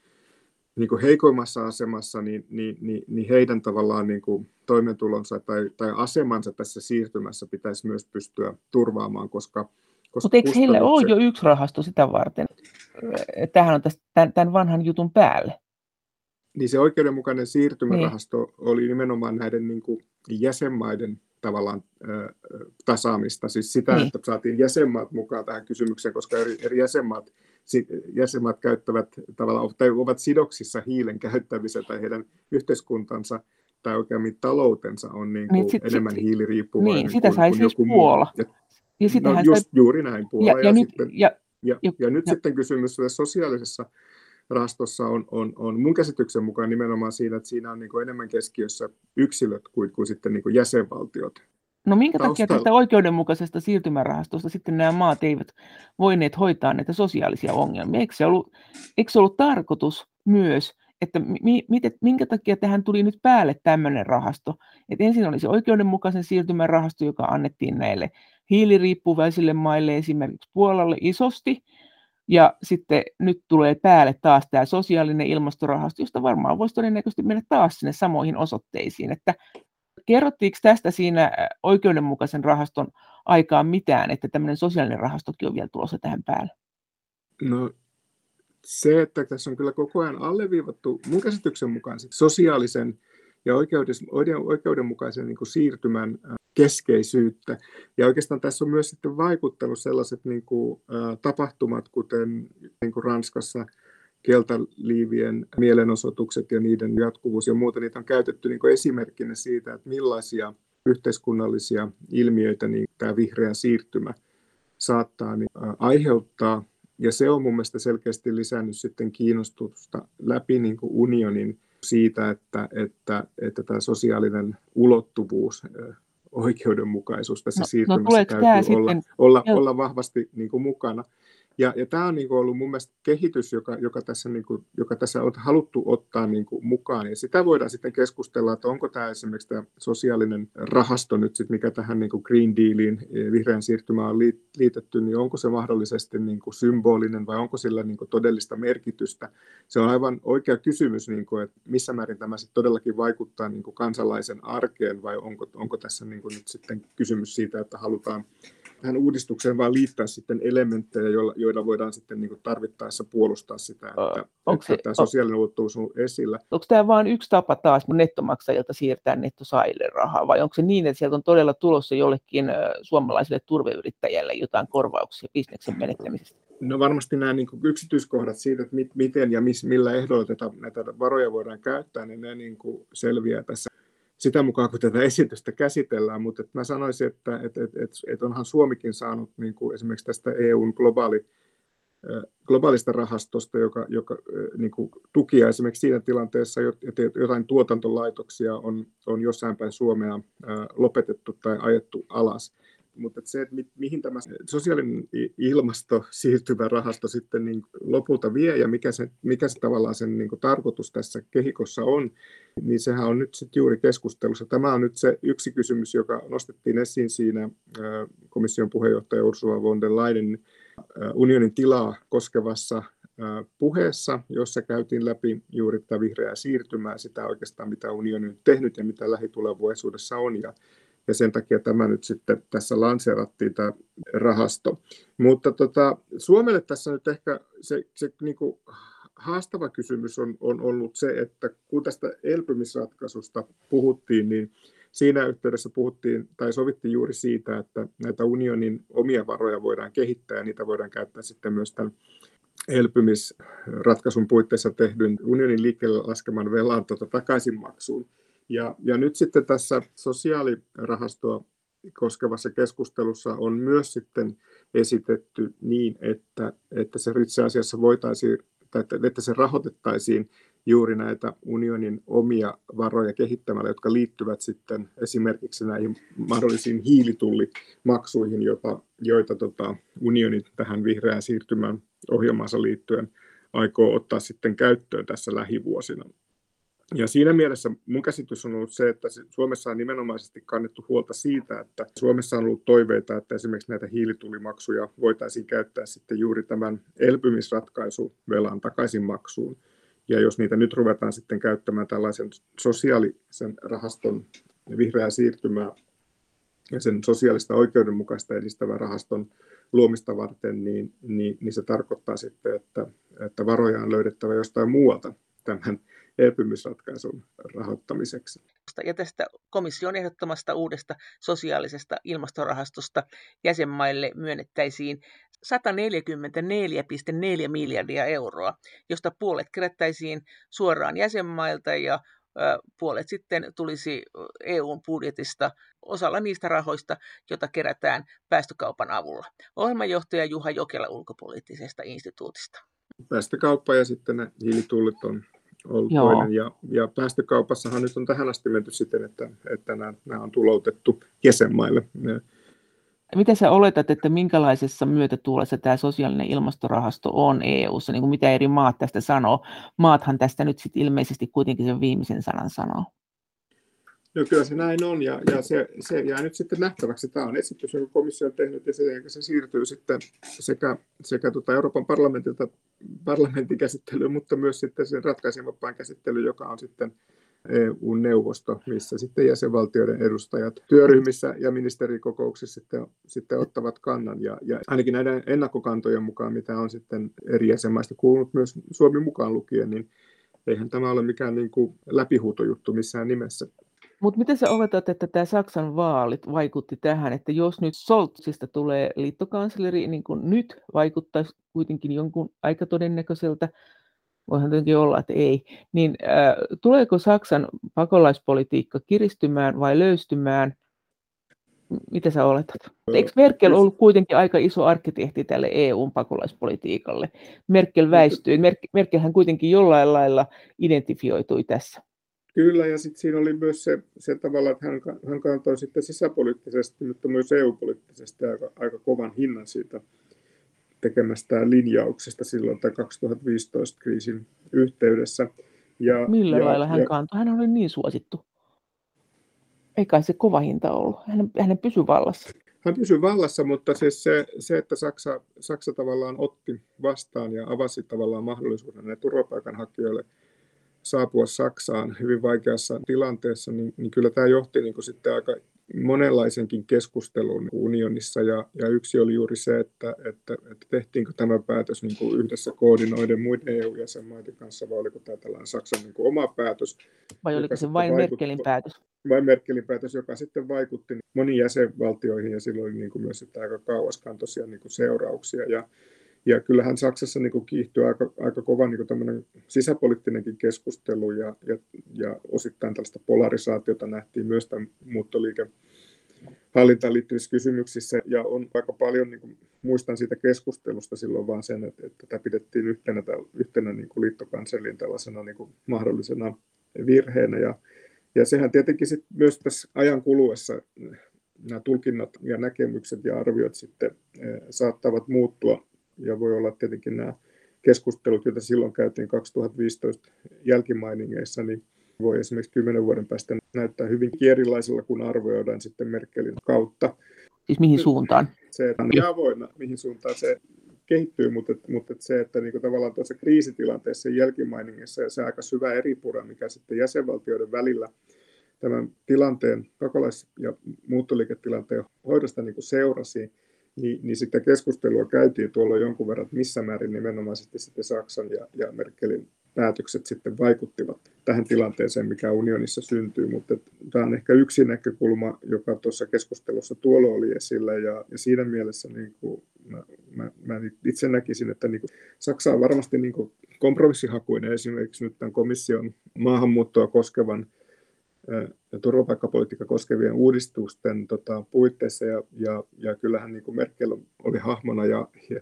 niin kuin heikoimmassa asemassa, niin, niin, niin, niin heidän tavallaan niin kuin toimeentulonsa tai, tai asemansa tässä siirtymässä pitäisi myös pystyä turvaamaan, koska koska Mutta eikö heillä ole jo yksi rahasto sitä varten? Tähän on tästä, tämän, tämän vanhan jutun päälle. Niin se oikeudenmukainen siirtymärahasto niin. oli nimenomaan näiden niin kuin jäsenmaiden tavallaan tasaamista, siis sitä, niin. että saatiin jäsenmaat mukaan tähän kysymykseen, koska eri, eri jäsenmaat, jäsenmaat käyttävät tavallaan, tai ovat sidoksissa hiilen käyttämiseen tai heidän yhteiskuntansa tai oikeammin taloutensa on niin kuin niin sit, enemmän sit, hiiliriippuvainen niin, sitä sai kuin siis joku Puola. Ja, ja no, just sai... juuri näin, Puola. Ja, ja, ja, nyt, sitten, ja, ja, ja, ja nyt ja, sitten kysymys sosiaalisessa rahastossa on, on, on mun käsityksen mukaan nimenomaan siinä, että siinä on niin enemmän keskiössä yksilöt kuin, kuin sitten niin kuin jäsenvaltiot. No minkä takia tästä oikeudenmukaisesta siirtymärahastosta sitten nämä maat eivät voineet hoitaa näitä sosiaalisia ongelmia? Eikö se ollut, eikö se ollut tarkoitus myös, että mi, mit, minkä takia tähän tuli nyt päälle tämmöinen rahasto? Et ensin oli se oikeudenmukaisen siirtymän rahasto, joka annettiin näille hiiliriippuvaisille maille, esimerkiksi Puolalle isosti, ja sitten nyt tulee päälle taas tämä sosiaalinen ilmastorahasto, josta varmaan voisi todennäköisesti mennä taas sinne samoihin osoitteisiin. Että kerrottiinko tästä siinä oikeudenmukaisen rahaston aikaan mitään, että tämmöinen sosiaalinen rahastokin on vielä tulossa tähän päälle? No se, että tässä on kyllä koko ajan alleviivattu mun käsityksen mukaan sosiaalisen ja oikeudenmukaisen niin kuin siirtymän keskeisyyttä. Ja oikeastaan tässä on myös sitten vaikuttanut sellaiset niin kuin, ä, tapahtumat, kuten niin kuin Ranskassa keltaliivien mielenosoitukset ja niiden jatkuvuus ja muuta, niitä on käytetty niin kuin esimerkkinä siitä, että millaisia yhteiskunnallisia ilmiöitä niin tämä vihreä siirtymä saattaa niin, aiheuttaa. Ja se on mun mielestä selkeästi lisännyt sitten kiinnostusta läpi niin kuin unionin siitä, että, että, että tämä sosiaalinen ulottuvuus oikeudenmukaisuus tässä no, no siirtymässä no, täytyy olla, olla, olla vahvasti niin kuin mukana. Ja, ja tämä on niin kuin ollut mun mielestä kehitys, joka, joka, tässä, niin kuin, joka tässä on haluttu ottaa niin kuin mukaan. Ja sitä voidaan sitten keskustella, että onko tämä esimerkiksi tämä sosiaalinen rahasto nyt, sit, mikä tähän niin kuin Green Dealiin, e, vihreän siirtymään on liitetty, niin onko se mahdollisesti niin kuin symbolinen vai onko sillä niin kuin todellista merkitystä. Se on aivan oikea kysymys, niin kuin, että missä määrin tämä sitten todellakin vaikuttaa niin kuin kansalaisen arkeen vai onko, onko tässä niin kuin nyt sitten kysymys siitä, että halutaan tähän uudistukseen vaan liittää sitten elementtejä, joilla, joilla voidaan sitten niin tarvittaessa puolustaa sitä, että, onko se, että tämä sosiaalinen ulottuvuus on esillä. Onko tämä vain yksi tapa taas nettomaksajilta siirtää nettosaajille rahaa, vai onko se niin, että sieltä on todella tulossa jollekin suomalaiselle turveyrittäjälle jotain korvauksia bisneksen menettämisestä? No varmasti nämä niin yksityiskohdat siitä, että miten ja millä ehdoilla tätä, näitä varoja voidaan käyttää, niin ne niin selviää tässä sitä mukaan, kun tätä esitystä käsitellään, mutta että mä sanoisin, että, että, että, että, että onhan Suomikin saanut niin kuin esimerkiksi tästä EUn globaali, globaalista rahastosta, joka, joka niin kuin tukia esimerkiksi siinä tilanteessa, että jotain tuotantolaitoksia on, on jossain päin Suomea lopetettu tai ajettu alas, mutta se, että mi, mihin tämä sosiaalinen ilmasto siirtyvä rahasto sitten niin lopulta vie ja mikä se, mikä se tavallaan sen niin tarkoitus tässä kehikossa on, niin sehän on nyt sitten juuri keskustelussa. Tämä on nyt se yksi kysymys, joka nostettiin esiin siinä komission puheenjohtaja Ursula von der Leyen unionin tilaa koskevassa puheessa, jossa käytiin läpi juuri tätä vihreää siirtymää, sitä oikeastaan mitä unioni on tehnyt ja mitä lähitulevaisuudessa on. Ja, ja sen takia tämä nyt sitten tässä lanseerattiin tämä rahasto. Mutta tota, Suomelle tässä nyt ehkä se, se niin kuin haastava kysymys on, on ollut se, että kun tästä elpymisratkaisusta puhuttiin, niin siinä yhteydessä puhuttiin tai sovittiin juuri siitä, että näitä unionin omia varoja voidaan kehittää ja niitä voidaan käyttää sitten myös tämän elpymisratkaisun puitteissa tehdyn unionin liikkeelle laskeman velan tuota takaisinmaksuun. Ja, ja nyt sitten tässä sosiaalirahastoa koskevassa keskustelussa on myös sitten esitetty niin, että, että se itse asiassa voitaisiin, tai että, että se rahoitettaisiin juuri näitä unionin omia varoja kehittämällä, jotka liittyvät sitten esimerkiksi näihin mahdollisiin hiilitullimaksuihin, joita, joita tota, unioni tähän vihreään siirtymään ohjelmaansa liittyen aikoo ottaa sitten käyttöön tässä lähivuosina. Ja siinä mielessä mun käsitys on ollut se, että Suomessa on nimenomaisesti kannettu huolta siitä, että Suomessa on ollut toiveita, että esimerkiksi näitä hiilitulimaksuja voitaisiin käyttää sitten juuri tämän elpymisratkaisuvelan takaisinmaksuun. Ja jos niitä nyt ruvetaan sitten käyttämään tällaisen sosiaalisen rahaston vihreää siirtymää ja sen sosiaalista oikeudenmukaista edistävän rahaston luomista varten, niin, niin, niin se tarkoittaa sitten, että, että varoja on löydettävä jostain muualta tämän elpymisratkaisun rahoittamiseksi. Ja tästä komission ehdottomasta uudesta sosiaalisesta ilmastorahastosta jäsenmaille myönnettäisiin 144,4 miljardia euroa, josta puolet kerättäisiin suoraan jäsenmailta ja puolet sitten tulisi EUn budjetista osalla niistä rahoista, joita kerätään päästökaupan avulla. Ohjelmanjohtaja Juha Jokela ulkopoliittisesta instituutista. Päästökauppa ja sitten ne hiilitullit on ollut Joo. toinen. Ja, ja päästökaupassahan nyt on tähän asti menty siten, että, että nämä, nämä on tuloutettu jäsenmaille. Miten sä oletat, että minkälaisessa myötätuulessa tämä sosiaalinen ilmastorahasto on EU-ssa, niin kuin mitä eri maat tästä sanoo? Maathan tästä nyt sitten ilmeisesti kuitenkin sen viimeisen sanan sanoo. No kyllä se näin on, ja, ja se, se jää nyt sitten nähtäväksi. Tämä on esitys, jonka komissio on tehnyt, ja se, se siirtyy sitten sekä, sekä tuota Euroopan parlamentilta parlamentin käsittelyyn, mutta myös sitten sen ratkaisevampaan käsittelyyn, joka on sitten EU-neuvosto, missä sitten jäsenvaltioiden edustajat työryhmissä ja ministerikokouksissa sitten, sitten ottavat kannan. Ja, ja ainakin näiden ennakkokantojen mukaan, mitä on sitten eri jäsenmaista kuulunut myös Suomi mukaan lukien, niin eihän tämä ole mikään niin kuin läpihuutojuttu missään nimessä. Mutta miten sä oletat, että tämä Saksan vaalit vaikutti tähän, että jos nyt Soltsista tulee liittokansleri, niin kuin nyt vaikuttaisi kuitenkin jonkun aika todennäköiseltä, voihan tietenkin olla, että ei, niin äh, tuleeko Saksan pakolaispolitiikka kiristymään vai löystymään? Mitä sä oletat? Eikö Merkel ollut kuitenkin aika iso arkkitehti tälle EUn pakolaispolitiikalle? Merkel väistyi. Merkelhän kuitenkin jollain lailla identifioitui tässä. Kyllä, ja sitten siinä oli myös se, se tavalla, että hän, hän kantoi sitten sisäpoliittisesti, mutta myös EU-poliittisesti aika, aika kovan hinnan siitä tekemästään linjauksesta silloin tai 2015 kriisin yhteydessä. Ja, Millä ja, lailla hän ja, kantoi? Hän oli niin suosittu. Eikä se kova hinta ollut. Hän, hän pysyi vallassa. Hän pysyi vallassa, mutta siis se, se, että Saksa, Saksa tavallaan otti vastaan ja avasi tavallaan mahdollisuuden ne turvapaikanhakijoille – saapua Saksaan hyvin vaikeassa tilanteessa, niin, niin kyllä tämä johti niin kuin sitten aika monenlaisenkin keskustelun unionissa ja, ja yksi oli juuri se, että, että, että tehtiinkö tämä päätös niin kuin yhdessä koordinoiden muiden EU-jäsenmaiden kanssa vai oliko tämä tällainen Saksan niin kuin oma päätös. Vai oliko se vain Merkelin päätös? Vain Merkelin päätös, joka sitten vaikutti moniin jäsenvaltioihin ja silloin oli niin kuin myös sitten aika kauaskantoisia niin kuin seurauksia. Ja, ja kyllähän Saksassa niin kiihtyy aika, aika kova niin sisäpoliittinenkin keskustelu ja, ja, ja osittain tällaista polarisaatiota nähtiin myös tämän muuttoliike hallintaan liittyvissä kysymyksissä. Ja on aika paljon, niin kuin, muistan siitä keskustelusta silloin vaan sen, että, että tätä pidettiin yhtenä, yhtenä niin kuin tällaisena niin kuin mahdollisena virheenä. Ja, ja sehän tietenkin sit myös tässä ajan kuluessa nämä tulkinnat ja näkemykset ja arviot sitten saattavat muuttua ja voi olla tietenkin nämä keskustelut, joita silloin käytiin 2015 jälkimainingeissa, niin voi esimerkiksi kymmenen vuoden päästä näyttää hyvin erilaisella, kun arvioidaan sitten Merkelin kautta. Siis mihin suuntaan? Se, että on avoinna, mihin suuntaan se kehittyy, mutta, mutta se, että niin tavallaan tuossa kriisitilanteessa jälkimainingissa ja se aika syvä eripura, mikä sitten jäsenvaltioiden välillä tämän tilanteen, pakolais- ja muuttoliiketilanteen hoidosta niin seurasi, niin, niin sitä keskustelua käytiin tuolla jonkun verran, että missä määrin nimenomaisesti sitten Saksan ja, ja Merkelin päätökset sitten vaikuttivat tähän tilanteeseen, mikä unionissa syntyy, mutta tämä on ehkä yksi näkökulma, joka tuossa keskustelussa tuolla oli esillä, ja, ja siinä mielessä niin kuin mä, mä, mä itse näkisin, että niin kuin Saksa on varmasti niin kuin kompromissihakuinen. Esimerkiksi nyt tämän komission maahanmuuttoa koskevan turvapaikkapolitiikka koskevien uudistusten tota, puitteissa, ja, ja, ja kyllähän niin kuin Merkel oli hahmona ja, ja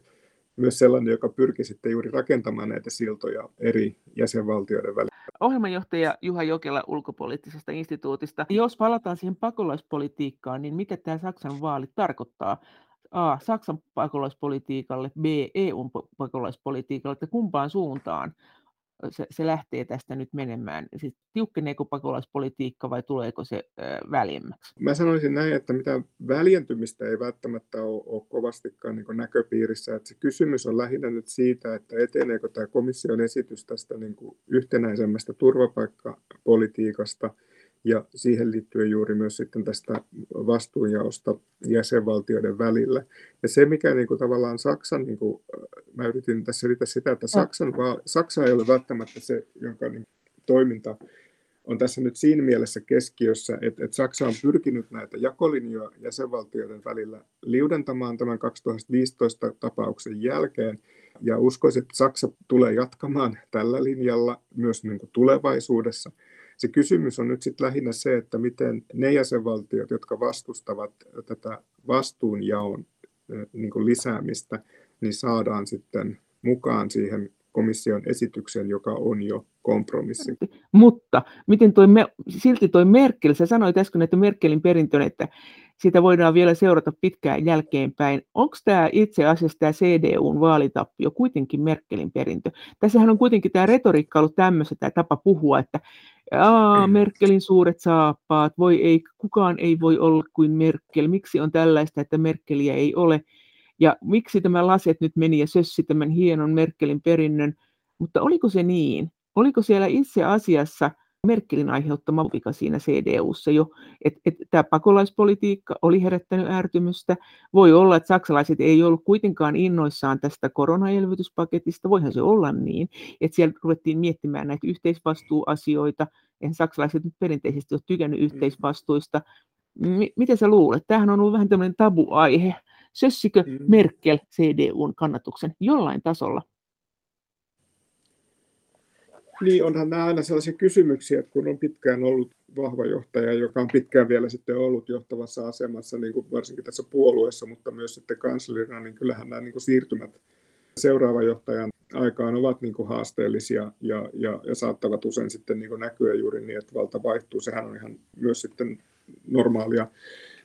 myös sellainen, joka pyrki sitten juuri rakentamaan näitä siltoja eri jäsenvaltioiden välillä. Ohjelmanjohtaja Juha Jokela ulkopoliittisesta instituutista. Jos palataan siihen pakolaispolitiikkaan, niin mitä tämä Saksan vaali tarkoittaa? A. Saksan pakolaispolitiikalle, B. EUn pakolaispolitiikalle, että kumpaan suuntaan se, se lähtee tästä nyt menemään? Siis tiukkeneeko pakolaispolitiikka vai tuleeko se väljemmäksi? Mä sanoisin näin, että mitään väljentymistä ei välttämättä ole, ole kovastikaan niin näköpiirissä. Että se kysymys on lähinnä nyt siitä, että eteneekö tämä komission esitys tästä niin yhtenäisemmästä turvapaikkapolitiikasta – ja siihen liittyy juuri myös sitten tästä vastuunjaosta jäsenvaltioiden välillä. Ja se, mikä niin kuin tavallaan Saksan, niin kuin, mä yritin tässä selittää sitä, että Saksan, va, Saksa ei ole välttämättä se, jonka niin, toiminta on tässä nyt siinä mielessä keskiössä, että, että Saksa on pyrkinyt näitä jakolinjoja jäsenvaltioiden välillä liudentamaan tämän 2015 tapauksen jälkeen, ja uskoisin, että Saksa tulee jatkamaan tällä linjalla myös niin kuin tulevaisuudessa. Se kysymys on nyt sitten lähinnä se, että miten ne jäsenvaltiot, jotka vastustavat tätä vastuunjaon niin kuin lisäämistä, niin saadaan sitten mukaan siihen komission esitykseen, joka on jo kompromissi. Mutta miten toi, silti tuo Merkel, sä sanoit äsken, että Merkelin perintö, että sitä voidaan vielä seurata pitkään jälkeenpäin. Onko tämä itse asiassa tämä CDUn vaalitappio kuitenkin Merkelin perintö? Tässähän on kuitenkin tämä retoriikka ollut tämmöistä, tämä tapa puhua, että Aa, Merkelin suuret saappaat, voi ei, kukaan ei voi olla kuin Merkel, miksi on tällaista, että Merkeliä ei ole, ja miksi tämä laset nyt meni ja sössi tämän hienon Merkelin perinnön, mutta oliko se niin? Oliko siellä itse asiassa Merkelin aiheuttama vika siinä CDUssa jo, että et tämä pakolaispolitiikka oli herättänyt ärtymystä. Voi olla, että saksalaiset ei ollut kuitenkaan innoissaan tästä koronaelvytyspaketista, voihan se olla niin, että siellä ruvettiin miettimään näitä yhteisvastuuasioita, eihän saksalaiset nyt perinteisesti ole tykännyt mm. yhteisvastuista. M- miten sä luulet? Tämähän on ollut vähän tämmöinen tabuaihe. Sössikö mm. Merkel CDUn kannatuksen jollain tasolla? Niin, onhan nämä aina sellaisia kysymyksiä, että kun on pitkään ollut vahva johtaja, joka on pitkään vielä sitten ollut johtavassa asemassa, niin kuin varsinkin tässä puolueessa, mutta myös sitten kanslerina, niin kyllähän nämä niin kuin siirtymät seuraavan johtajan aikaan ovat niin kuin haasteellisia ja, ja, ja saattavat usein sitten niin kuin näkyä juuri niin, että valta vaihtuu. Sehän on ihan myös sitten normaalia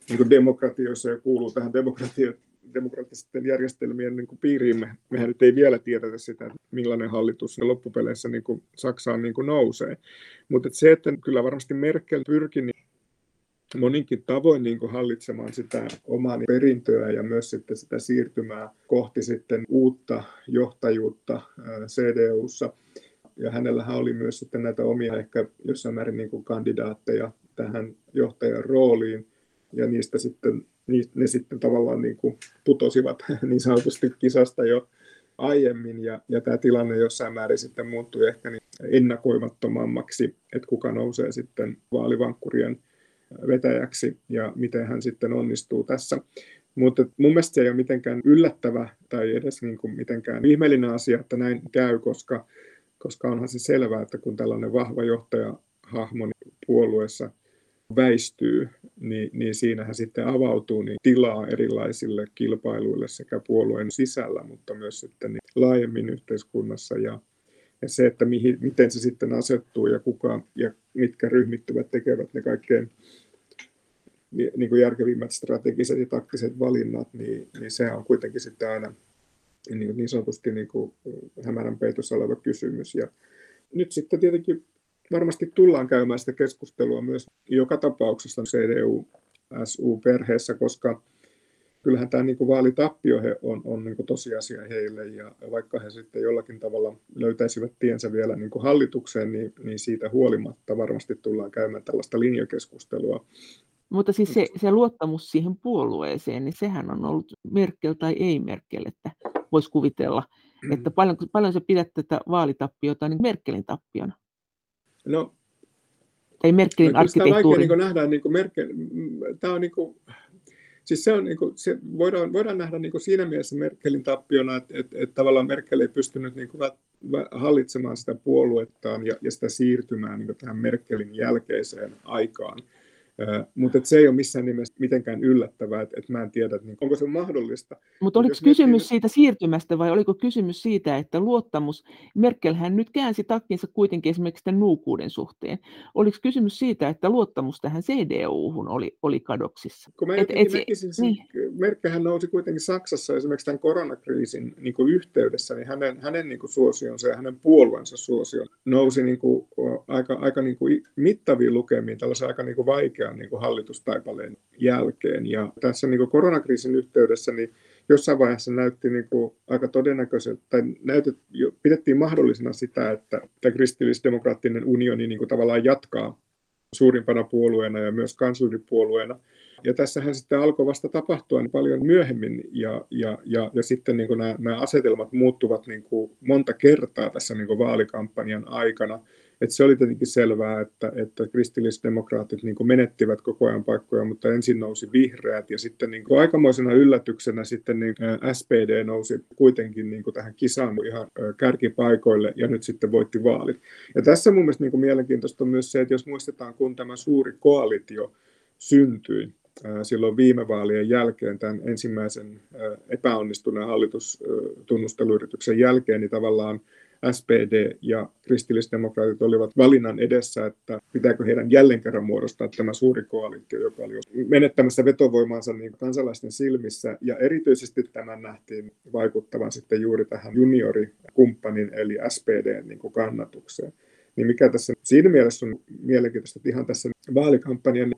niin kuin demokratioissa ja kuuluu tähän demokratia, demokraattisten järjestelmien niin kuin piiriin. Me, mehän nyt ei vielä tiedetä sitä, millainen hallitus loppupeleissä niin kuin Saksaan niin kuin nousee. Mutta se, että kyllä varmasti Merkel pyrki niin moninkin tavoin niin kuin hallitsemaan sitä omaa perintöä ja myös sitten sitä siirtymää kohti sitten uutta johtajuutta CDUssa. Ja hänellähän oli myös sitten näitä omia ehkä jossain määrin niin kuin kandidaatteja tähän johtajan rooliin, ja niistä sitten ne sitten tavallaan niin kuin putosivat niin sanotusti kisasta jo aiemmin, ja, ja tämä tilanne jossain määrin sitten muuttui ehkä niin ennakoimattomammaksi, että kuka nousee sitten vaalivankkurien vetäjäksi ja miten hän sitten onnistuu tässä. Mutta mun mielestä se ei ole mitenkään yllättävä tai edes niin kuin mitenkään ihmeellinen asia, että näin käy, koska, koska onhan se selvää, että kun tällainen vahva johtaja hahmo puolueessa väistyy, niin, niin siinähän sitten avautuu niin tilaa erilaisille kilpailuille sekä puolueen sisällä, mutta myös sitten niin laajemmin yhteiskunnassa. Ja, ja se, että mihin, miten se sitten asettuu ja kuka ja mitkä ryhmittyvät tekevät ne kaikkein niin kuin järkevimmät strategiset ja taktiset valinnat, niin, niin se on kuitenkin sitten aina niin, niin sanotusti niin kuin hämärän peitossa oleva kysymys. Ja nyt sitten tietenkin varmasti tullaan käymään sitä keskustelua myös joka tapauksessa CDU-SU-perheessä, koska kyllähän tämä niin kuin vaalitappio he on, on niin kuin tosiasia heille, ja vaikka he sitten jollakin tavalla löytäisivät tiensä vielä niin kuin hallitukseen, niin, niin siitä huolimatta varmasti tullaan käymään tällaista linjakeskustelua. Mutta siis se, se luottamus siihen puolueeseen, niin sehän on ollut Merkel tai ei Merkel, että voisi kuvitella, että paljon, paljon sä pidät tätä vaalitappiota niin Merkelin tappiona? No, tai Merkelin no, arkkitehtuuri. Tämä on vaikea niin nähdä, niin kuin Merkel, tämä on niin kuin, siis se on, niin kuin, se voidaan, voidaan nähdä niin kuin siinä mielessä Merkelin tappiona, että, että, että tavallaan Merkel ei pystynyt niin kuin hallitsemaan sitä puoluettaan ja, ja sitä siirtymään niin tähän Merkelin jälkeiseen aikaan. Mutta se ei ole missään nimessä mitenkään yllättävää, että, että mä en tiedä, niin, onko se mahdollista. Mutta oliko kysymys miettii... siitä siirtymästä vai oliko kysymys siitä, että luottamus, Merkelhän nyt käänsi takkinsa kuitenkin esimerkiksi tämän nuukuuden suhteen. Oliko kysymys siitä, että luottamus tähän CDU-hun oli, oli kadoksissa? Kun mä et, et, näkisin, niin. Merkelhän nousi kuitenkin Saksassa esimerkiksi tämän koronakriisin niin kuin yhteydessä, niin hänen, hänen niin kuin suosionsa ja hänen puolueensa suosio nousi niin kuin, aika, aika niin kuin mittaviin lukemiin, tällaisen aika niin kuin vaikea pitkään niin kuin hallitustaipaleen jälkeen. Ja tässä niin kuin koronakriisin yhteydessä niin jossain vaiheessa näytti niin kuin aika todennäköiseltä, tai näytet, pidettiin mahdollisena sitä, että tämä kristillisdemokraattinen unioni niin kuin tavallaan jatkaa suurimpana puolueena ja myös kansalliripuolueena. Ja tässähän sitten alkoi vasta tapahtua paljon myöhemmin ja, ja, ja, ja sitten niin kuin nämä, nämä asetelmat muuttuvat niin kuin monta kertaa tässä niin kuin vaalikampanjan aikana. Et se oli tietenkin selvää, että, että kristillisdemokraatit niin menettivät koko ajan paikkoja, mutta ensin nousi vihreät ja sitten niin aikamoisena yllätyksenä sitten niin SPD nousi kuitenkin niin tähän kisaan ihan kärkipaikoille ja nyt sitten voitti vaalit. Ja tässä mun mielestä niin mielenkiintoista on myös se, että jos muistetaan, kun tämä suuri koalitio syntyi, silloin viime vaalien jälkeen, tämän ensimmäisen epäonnistuneen hallitustunusteluyrityksen jälkeen, niin tavallaan SPD ja kristillisdemokraatit olivat valinnan edessä, että pitääkö heidän jälleen kerran muodostaa tämä suuri koalitio, joka oli menettämässä vetovoimaansa niin kansalaisten silmissä. Ja erityisesti tämän nähtiin vaikuttavan sitten juuri tähän juniorikumppanin eli SPD niin kannatukseen. Niin mikä tässä siinä mielessä on mielenkiintoista, että ihan tässä vaalikampanjan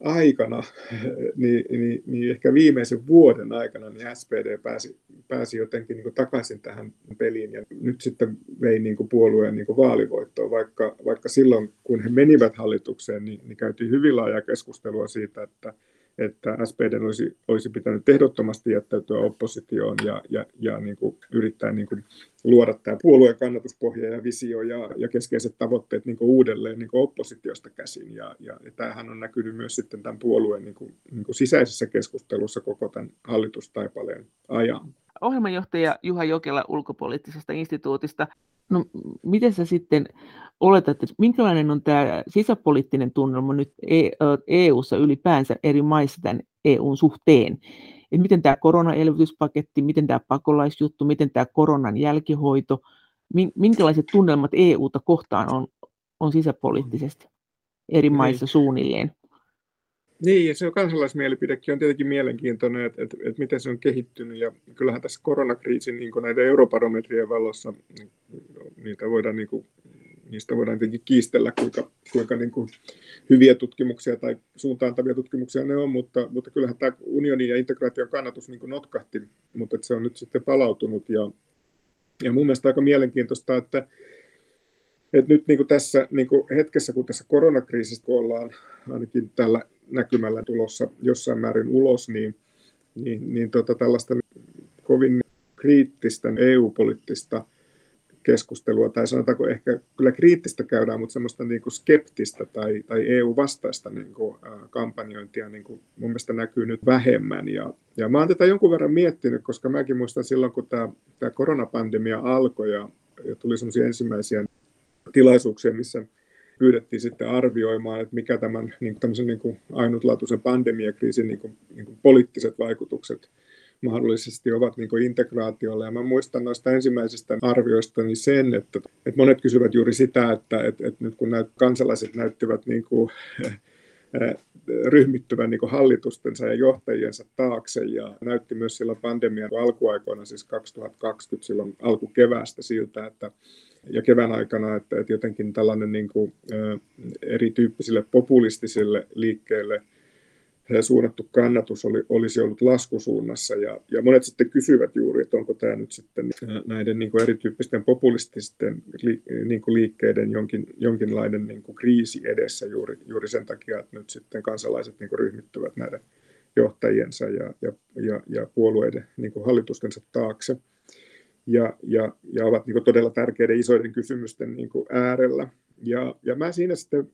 aikana, niin, niin, niin ehkä viimeisen vuoden aikana niin SPD pääsi, pääsi jotenkin niin takaisin tähän peliin ja nyt sitten vei niin kuin puolueen niin kuin vaalivoittoon, vaikka, vaikka silloin kun he menivät hallitukseen, niin, niin käytiin hyvin laajaa keskustelua siitä, että että SPD olisi, olisi pitänyt ehdottomasti jättäytyä oppositioon ja, ja, ja niin kuin yrittää niin kuin luoda tämä puolueen kannatuspohja ja visio ja, ja keskeiset tavoitteet niin kuin uudelleen niin kuin oppositiosta käsin. Ja, ja, ja tämähän on näkynyt myös sitten tämän puolueen niin kuin, niin kuin sisäisessä keskustelussa koko tämän hallitustaipaleen ajan. Ohjelmanjohtaja Juha Jokela ulkopoliittisesta instituutista. No, miten sä sitten oletat, että minkälainen on tämä sisäpoliittinen tunnelma nyt EU-ssa ylipäänsä eri maissa tämän EUn suhteen? Et miten tämä koronaelvytyspaketti, miten tämä pakolaisjuttu, miten tämä koronan jälkihoito, minkälaiset tunnelmat EUta kohtaan on, on sisäpoliittisesti eri niin. maissa suunnilleen? Niin, ja se on kansalaismielipidekin on tietenkin mielenkiintoinen, että, että, että miten se on kehittynyt. Ja kyllähän tässä koronakriisin niin näiden eurobarometrien valossa, niin, niitä voidaan, niin kuin, niistä voidaan tietenkin kiistellä, kuinka, kuinka niin kuin hyviä tutkimuksia tai suuntaantavia tutkimuksia ne on, mutta, mutta kyllähän tämä unionin ja integraation kannatus niin kuin notkahti, mutta että se on nyt sitten palautunut. Ja, ja mun mielestä aika mielenkiintoista, että, että nyt niin kuin tässä niin kuin hetkessä, kun tässä koronakriisistä kun ollaan ainakin tällä näkymällä tulossa jossain määrin ulos, niin, niin, niin tota, tällaista kovin kriittistä EU-poliittista keskustelua, tai sanotaanko ehkä kyllä kriittistä käydään, mutta semmoista niin kuin skeptistä tai, tai EU-vastaista niin kuin, kampanjointia niin kuin mun mielestä näkyy nyt vähemmän. Ja, ja mä oon tätä jonkun verran miettinyt, koska mäkin muistan silloin, kun tämä, tämä koronapandemia alkoi ja, ja tuli semmoisia ensimmäisiä tilaisuuksia, missä pyydettiin sitten arvioimaan, että mikä tämän niin kuin, niin kuin ainutlaatuisen pandemiakriisin niin kuin, niin kuin poliittiset vaikutukset mahdollisesti ovat niin integraatiolla. Ja mä muistan noista ensimmäisistä arvioista niin sen, että, että monet kysyvät juuri sitä, että, että, että nyt kun näyt, kansalaiset näyttivät niin kuin, ryhmittyvän niin hallitustensa ja johtajiensa taakse. Ja näytti myös silloin pandemian alkuaikoina, siis 2020 silloin alkukeväästä siltä, että ja kevään aikana, että, että jotenkin tällainen niin kuin, erityyppisille populistisille liikkeille – suunnattu kannatus oli, olisi ollut laskusuunnassa. Ja, ja monet sitten kysyvät juuri, että onko tämä nyt sitten näiden niin kuin erityyppisten populististen niin kuin liikkeiden jonkin, jonkinlainen niin kuin kriisi edessä juuri, juuri sen takia, että nyt sitten kansalaiset niin kuin ryhmittyvät näiden johtajiensa ja, ja, ja, ja puolueiden niin kuin hallitustensa taakse. Ja, ja, ja ovat niin kuin todella tärkeiden isoiden kysymysten niin kuin äärellä. Ja, ja mä siinä sitten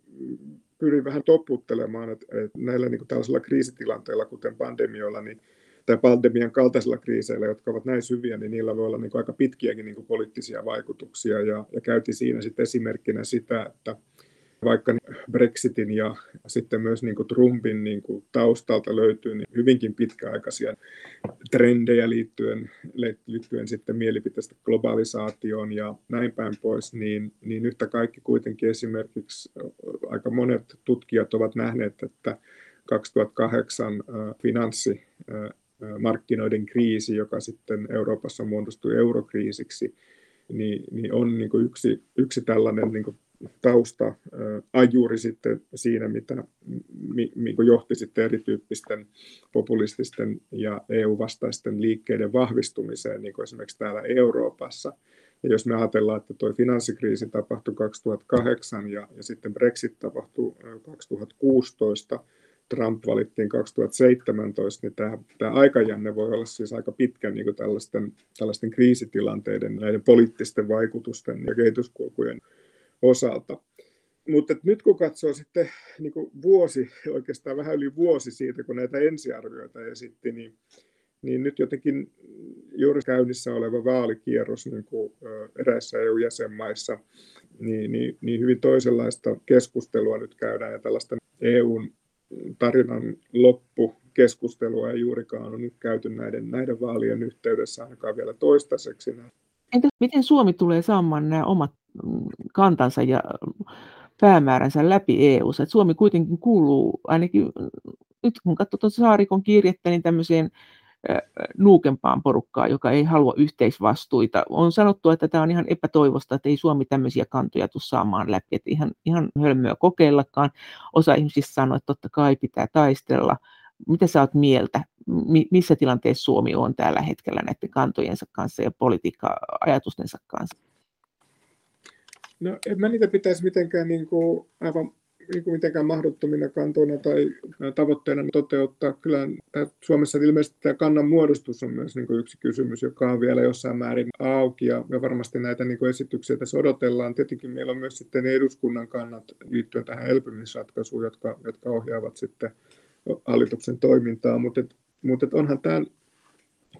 pyrin vähän toputtelemaan, että, näillä niin kuin tällaisilla kriisitilanteilla, kuten pandemioilla, niin, tai pandemian kaltaisilla kriiseillä, jotka ovat näin syviä, niin niillä voi olla niin kuin aika pitkiäkin niin kuin poliittisia vaikutuksia. Ja, ja käytiin siinä sitten esimerkkinä sitä, että vaikka Brexitin ja sitten myös niin kuin Trumpin niin kuin taustalta löytyy niin hyvinkin pitkäaikaisia trendejä liittyen, liittyen sitten mielipiteestä globalisaatioon ja näin päin pois, niin, niin yhtä kaikki kuitenkin esimerkiksi aika monet tutkijat ovat nähneet, että 2008 finanssi markkinoiden kriisi, joka sitten Euroopassa muodostui eurokriisiksi, niin, niin on niin kuin yksi, yksi tällainen niin kuin tausta ajuri sitten siinä, mitä mi, mi, johti sitten erityyppisten populististen ja EU-vastaisten liikkeiden vahvistumiseen, niin kuin esimerkiksi täällä Euroopassa. Ja jos me ajatellaan, että tuo finanssikriisi tapahtui 2008 ja, ja sitten Brexit tapahtui 2016, Trump valittiin 2017, niin tämä, tämä aikajänne voi olla siis aika pitkä niin kuin tällaisten, tällaisten kriisitilanteiden, näiden poliittisten vaikutusten ja kehityskulkujen osalta. Mutta nyt kun katsoo sitten niin kuin vuosi, oikeastaan vähän yli vuosi siitä, kun näitä ensiarvioita esitti, niin, niin nyt jotenkin juuri käynnissä oleva vaalikierros niin kuin eräissä EU-jäsenmaissa, niin, niin, niin hyvin toisenlaista keskustelua nyt käydään ja tällaista EUn tarinan loppukeskustelua ei juurikaan ole nyt käyty näiden, näiden vaalien yhteydessä ainakaan vielä toistaiseksi. Entä miten Suomi tulee saamaan nämä omat kantansa ja päämääränsä läpi eu Suomi kuitenkin kuuluu ainakin, nyt kun katsoo tuota Saarikon kirjettä, niin tämmöiseen nuukempaan porukkaan, joka ei halua yhteisvastuita. On sanottu, että tämä on ihan epätoivosta, että ei Suomi tämmöisiä kantoja tule saamaan läpi, että ihan, ihan hölmöä kokeillakaan. Osa ihmisistä sanoo, että totta kai pitää taistella. Mitä sä oot mieltä? Missä tilanteessa Suomi on tällä hetkellä näiden kantojensa kanssa ja politiikka-ajatustensa kanssa? No en mä niitä pitäisi mitenkään niin kuin, aivan niin kuin mitenkään mahdottomina kantoina tai tavoitteena toteuttaa. Kyllä Suomessa ilmeisesti tämä kannan muodostus on myös niin kuin yksi kysymys, joka on vielä jossain määrin auki ja me varmasti näitä niin kuin esityksiä tässä odotellaan. Tietenkin meillä on myös sitten eduskunnan kannat liittyen tähän elpymisratkaisuun, jotka, jotka ohjaavat sitten hallituksen toimintaa, mutta, mutta onhan tämä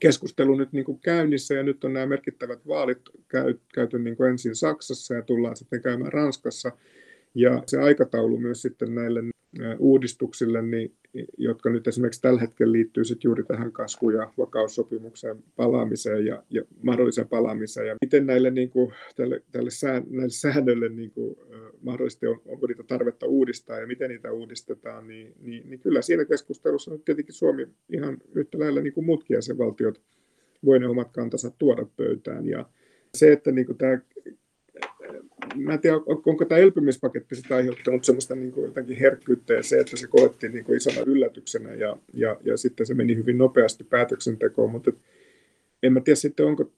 keskustelu nyt niin kuin käynnissä ja nyt on nämä merkittävät vaalit käy, käyty niin kuin ensin Saksassa ja tullaan sitten käymään Ranskassa. Ja se aikataulu myös sitten näille uudistuksille, niin, jotka nyt esimerkiksi tällä hetkellä liittyy sitten juuri tähän kasvu- ja vakaussopimukseen palaamiseen ja, ja mahdolliseen palaamiseen. Ja miten näille, niin kuin, tälle, tälle sään, näille säännöille niin kuin, mahdollisesti on, onko niitä tarvetta uudistaa ja miten niitä uudistetaan, niin, niin, niin kyllä siinä keskustelussa nyt tietenkin Suomi ihan yhtä lailla niin kuin muutkin jäsenvaltiot voi ne omat kantansa tuoda pöytään. Ja se, että niin kuin tämä mä en tiedä, onko tämä elpymispaketti sitä aiheuttanut sellaista niin kuin jotakin herkkyyttä ja se, että se koettiin niin kuin isona yllätyksenä ja, ja, ja sitten se meni hyvin nopeasti päätöksentekoon, mutta en mä tiedä sitten, onko,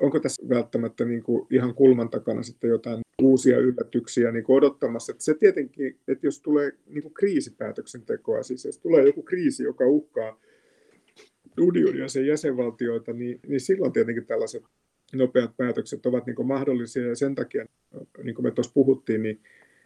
onko tässä välttämättä niin kuin ihan kulman takana sitten jotain uusia yllätyksiä niin kuin odottamassa. Että se tietenkin, että jos tulee niin kuin kriisipäätöksentekoa, siis jos tulee joku kriisi, joka uhkaa unionia sen jäsenvaltioita, niin, niin silloin tietenkin tällaiset nopeat päätökset ovat niin mahdollisia ja sen takia, niin kuin me tuossa puhuttiin, niin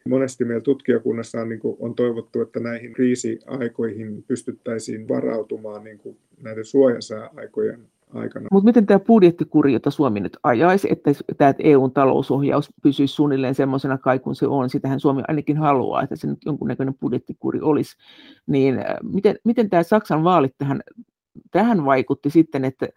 monesti meillä tutkijakunnassa on, niin kuin, on toivottu, että näihin kriisiaikoihin pystyttäisiin varautumaan niin kuin näiden suojasääaikojen aikana. Mutta miten tämä budjettikuri, jota Suomi nyt ajaisi, että tämä EUn talousohjaus pysyisi suunnilleen semmoisena kai kuin se on, sitähän Suomi ainakin haluaa, että se nyt jonkunnäköinen budjettikuri olisi, niin miten, miten tämä Saksan vaalit tähän, tähän vaikutti sitten, että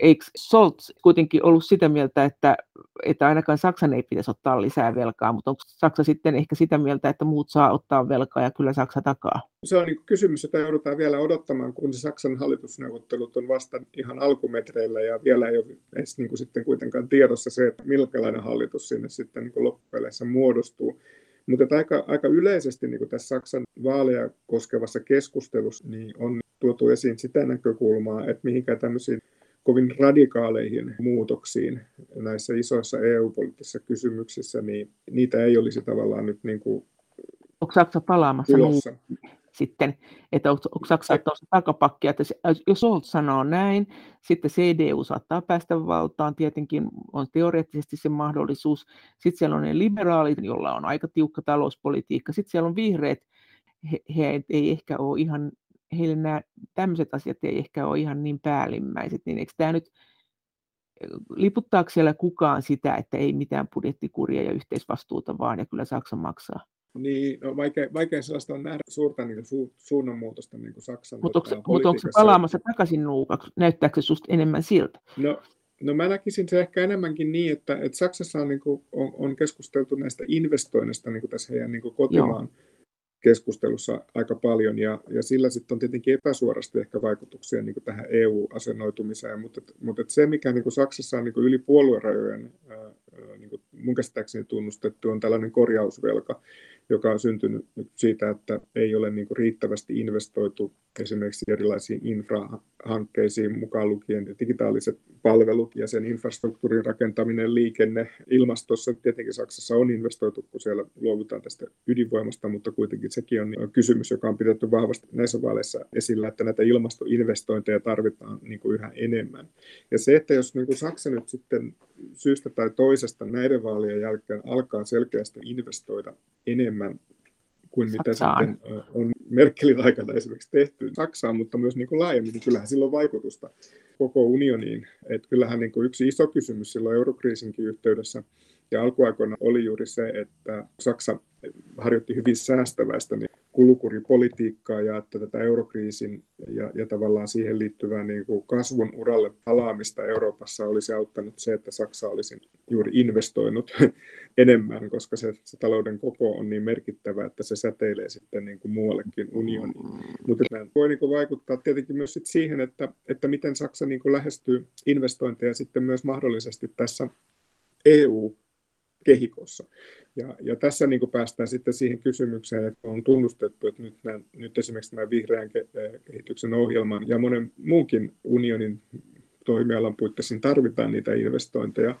eikö Scholz kuitenkin ollut sitä mieltä, että, että ainakaan Saksan ei pitäisi ottaa lisää velkaa, mutta onko Saksa sitten ehkä sitä mieltä, että muut saa ottaa velkaa ja kyllä Saksa takaa? Se on niin kysymys, jota joudutaan vielä odottamaan, kun se Saksan hallitusneuvottelut on vasta ihan alkumetreillä ja vielä ei ole edes niin kuin sitten kuitenkaan tiedossa se, että millainen hallitus sinne sitten niin loppupeleissä muodostuu. Mutta aika, aika yleisesti niin kuin tässä Saksan vaaleja koskevassa keskustelussa niin on tuotu esiin sitä näkökulmaa, että mihinkään tämmöisiin kovin radikaaleihin muutoksiin näissä isoissa EU-poliittisissa kysymyksissä, niin niitä ei olisi tavallaan nyt niin kuin Onko Saksa palaamassa niin sitten, että onko, onko Saksa tuossa takapakkia, että se, jos Scholz sanoo näin, sitten CDU saattaa päästä valtaan, tietenkin on teoreettisesti se mahdollisuus, sitten siellä on ne liberaalit, joilla on aika tiukka talouspolitiikka, sitten siellä on vihreät, he, he ei ehkä ole ihan heille nämä tämmöiset asiat ei ehkä ole ihan niin päällimmäiset, niin eikö tämä nyt, liputtaako siellä kukaan sitä, että ei mitään budjettikuria ja yhteisvastuuta vaan, ja kyllä Saksa maksaa? Niin, no vaikea, vaikea sellaista on nähdä suurta niin su, suunnanmuutosta niin kuin Saksan Mutta onko, mut onko se palaamassa takaisin nuukaksi? Näyttääkö se susta enemmän siltä? No, no mä näkisin se ehkä enemmänkin niin, että, että Saksassa on, niin kuin, on, on keskusteltu näistä investoinnista niin kuin tässä heidän niin kuin kotimaan Joo keskustelussa aika paljon, ja, ja sillä sitten on tietenkin epäsuorasti ehkä vaikutuksia niin tähän EU-asennoitumiseen, mutta, mutta se, mikä niin Saksassa on niin yli puoluerajojen niin kuin mun käsittääkseni tunnustettu, on tällainen korjausvelka, joka on syntynyt siitä, että ei ole niin kuin riittävästi investoitu esimerkiksi erilaisiin infrahankkeisiin, mukaan lukien digitaaliset palvelut ja sen infrastruktuurin rakentaminen, liikenne, ilmastossa. Tietenkin Saksassa on investoitu, kun siellä luovutaan tästä ydinvoimasta, mutta kuitenkin sekin on kysymys, joka on pidetty vahvasti näissä vaaleissa esillä, että näitä ilmastoinvestointeja tarvitaan niin kuin yhä enemmän. Ja se, että jos niin kuin Saksa nyt sitten syystä tai toisesta näiden vaalien jälkeen alkaa selkeästi investoida enemmän kuin mitä Saksaan. sitten on Merkelin aikana esimerkiksi tehty Saksaan, mutta myös niin kuin laajemmin, niin kyllähän sillä on vaikutusta koko unioniin. Että kyllähän niin kuin yksi iso kysymys silloin eurokriisinkin yhteydessä ja alkuaikoina oli juuri se, että Saksa harjoitti hyvin säästäväistä niin kulukuripolitiikkaa ja että tätä eurokriisin ja, ja tavallaan siihen liittyvää niin kuin kasvun uralle palaamista Euroopassa olisi auttanut se, että Saksa olisi juuri investoinut enemmän, koska se, se talouden koko on niin merkittävä, että se säteilee sitten niin kuin muuallekin unioniin. Mutta voi niin kuin vaikuttaa tietenkin myös sit siihen, että, että miten Saksa niin kuin lähestyy investointeja sitten myös mahdollisesti tässä EU kehikossa. Ja, ja tässä niin päästään sitten siihen kysymykseen, että on tunnustettu, että nyt, nämä, nyt esimerkiksi tämä vihreän kehityksen ohjelman ja monen muunkin unionin toimialan puitteisiin tarvitaan niitä investointeja,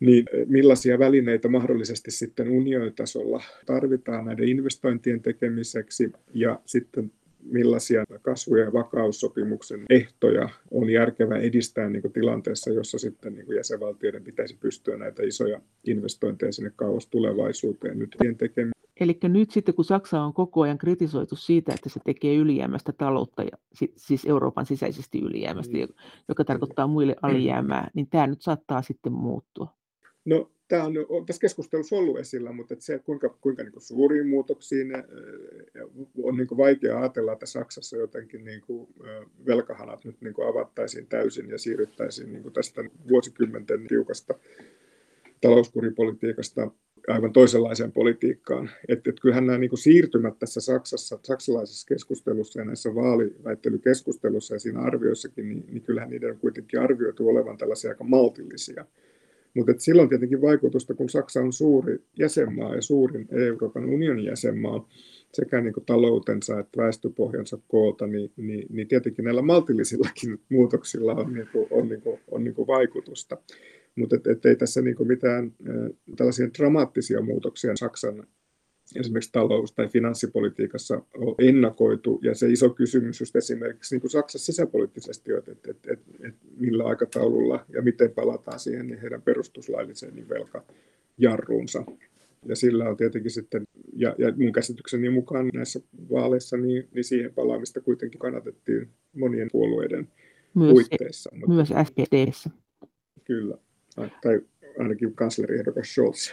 niin millaisia välineitä mahdollisesti sitten unionitasolla tarvitaan näiden investointien tekemiseksi? Ja sitten millaisia kasvu- ja vakaussopimuksen ehtoja on järkevää edistää niin kuin tilanteessa, jossa sitten niin kuin jäsenvaltioiden pitäisi pystyä näitä isoja investointeja sinne kauas tulevaisuuteen nyt tekemään. Eli nyt sitten, kun Saksa on koko ajan kritisoitu siitä, että se tekee ylijäämästä taloutta, ja siis Euroopan sisäisesti ylijäämästä, mm. joka tarkoittaa muille alijäämää, niin tämä nyt saattaa sitten muuttua. No tämä on, tässä keskustelussa ollut esillä, mutta se, kuinka, kuinka niin kuin suuriin muutoksiin on niin kuin vaikea ajatella, että Saksassa jotenkin niin kuin velkahanat nyt niin kuin avattaisiin täysin ja siirryttäisiin niin kuin tästä vuosikymmenten tiukasta talouskuripolitiikasta aivan toisenlaiseen politiikkaan. Että, että kyllähän nämä niin kuin siirtymät tässä Saksassa, saksalaisessa keskustelussa ja näissä vaaliväittelykeskustelussa ja siinä arvioissakin, niin, niin kyllähän niiden on kuitenkin arvioitu olevan tällaisia aika maltillisia. Mutta silloin tietenkin vaikutusta, kun Saksa on suuri jäsenmaa ja suurin Euroopan unionin jäsenmaa, sekä niin kuin taloutensa että väestöpohjansa koolta, niin, niin, niin tietenkin näillä maltillisillakin muutoksilla on, niin kuin, on, niin kuin, on niin kuin vaikutusta. Mutta ei tässä niin kuin mitään tällaisia dramaattisia muutoksia Saksan esimerkiksi talous- tai finanssipolitiikassa on ennakoitu. Ja se iso kysymys just esimerkiksi niin kuin Saksassa sisäpoliittisesti, että, että, että, että, että millä aikataululla ja miten palataan siihen niin heidän perustuslailliseen niin velkajarruunsa. Ja sillä on tietenkin sitten, ja, ja mun käsitykseni mukaan näissä vaaleissa, niin, niin siihen palaamista kuitenkin kannatettiin monien puolueiden myös, puitteissa. Myös SPDssä. Kyllä, tai ainakin kansleriehdokas Scholz.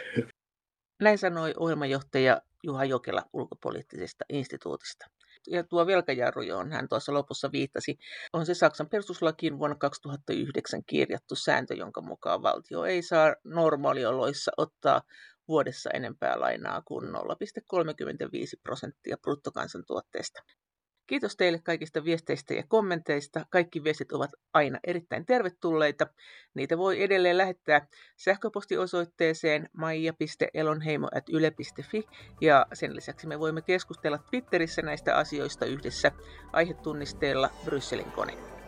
Näin sanoi ohjelmajohtaja Juha Jokela ulkopoliittisesta instituutista. Ja tuo velkajarru, johon hän tuossa lopussa viittasi, on se Saksan perustuslakiin vuonna 2009 kirjattu sääntö, jonka mukaan valtio ei saa normaalioloissa ottaa vuodessa enempää lainaa kuin 0,35 prosenttia bruttokansantuotteesta. Kiitos teille kaikista viesteistä ja kommenteista. Kaikki viestit ovat aina erittäin tervetulleita. Niitä voi edelleen lähettää sähköpostiosoitteeseen maija.elonheimo.yle.fi ja sen lisäksi me voimme keskustella Twitterissä näistä asioista yhdessä aihetunnisteella Brysselin kone.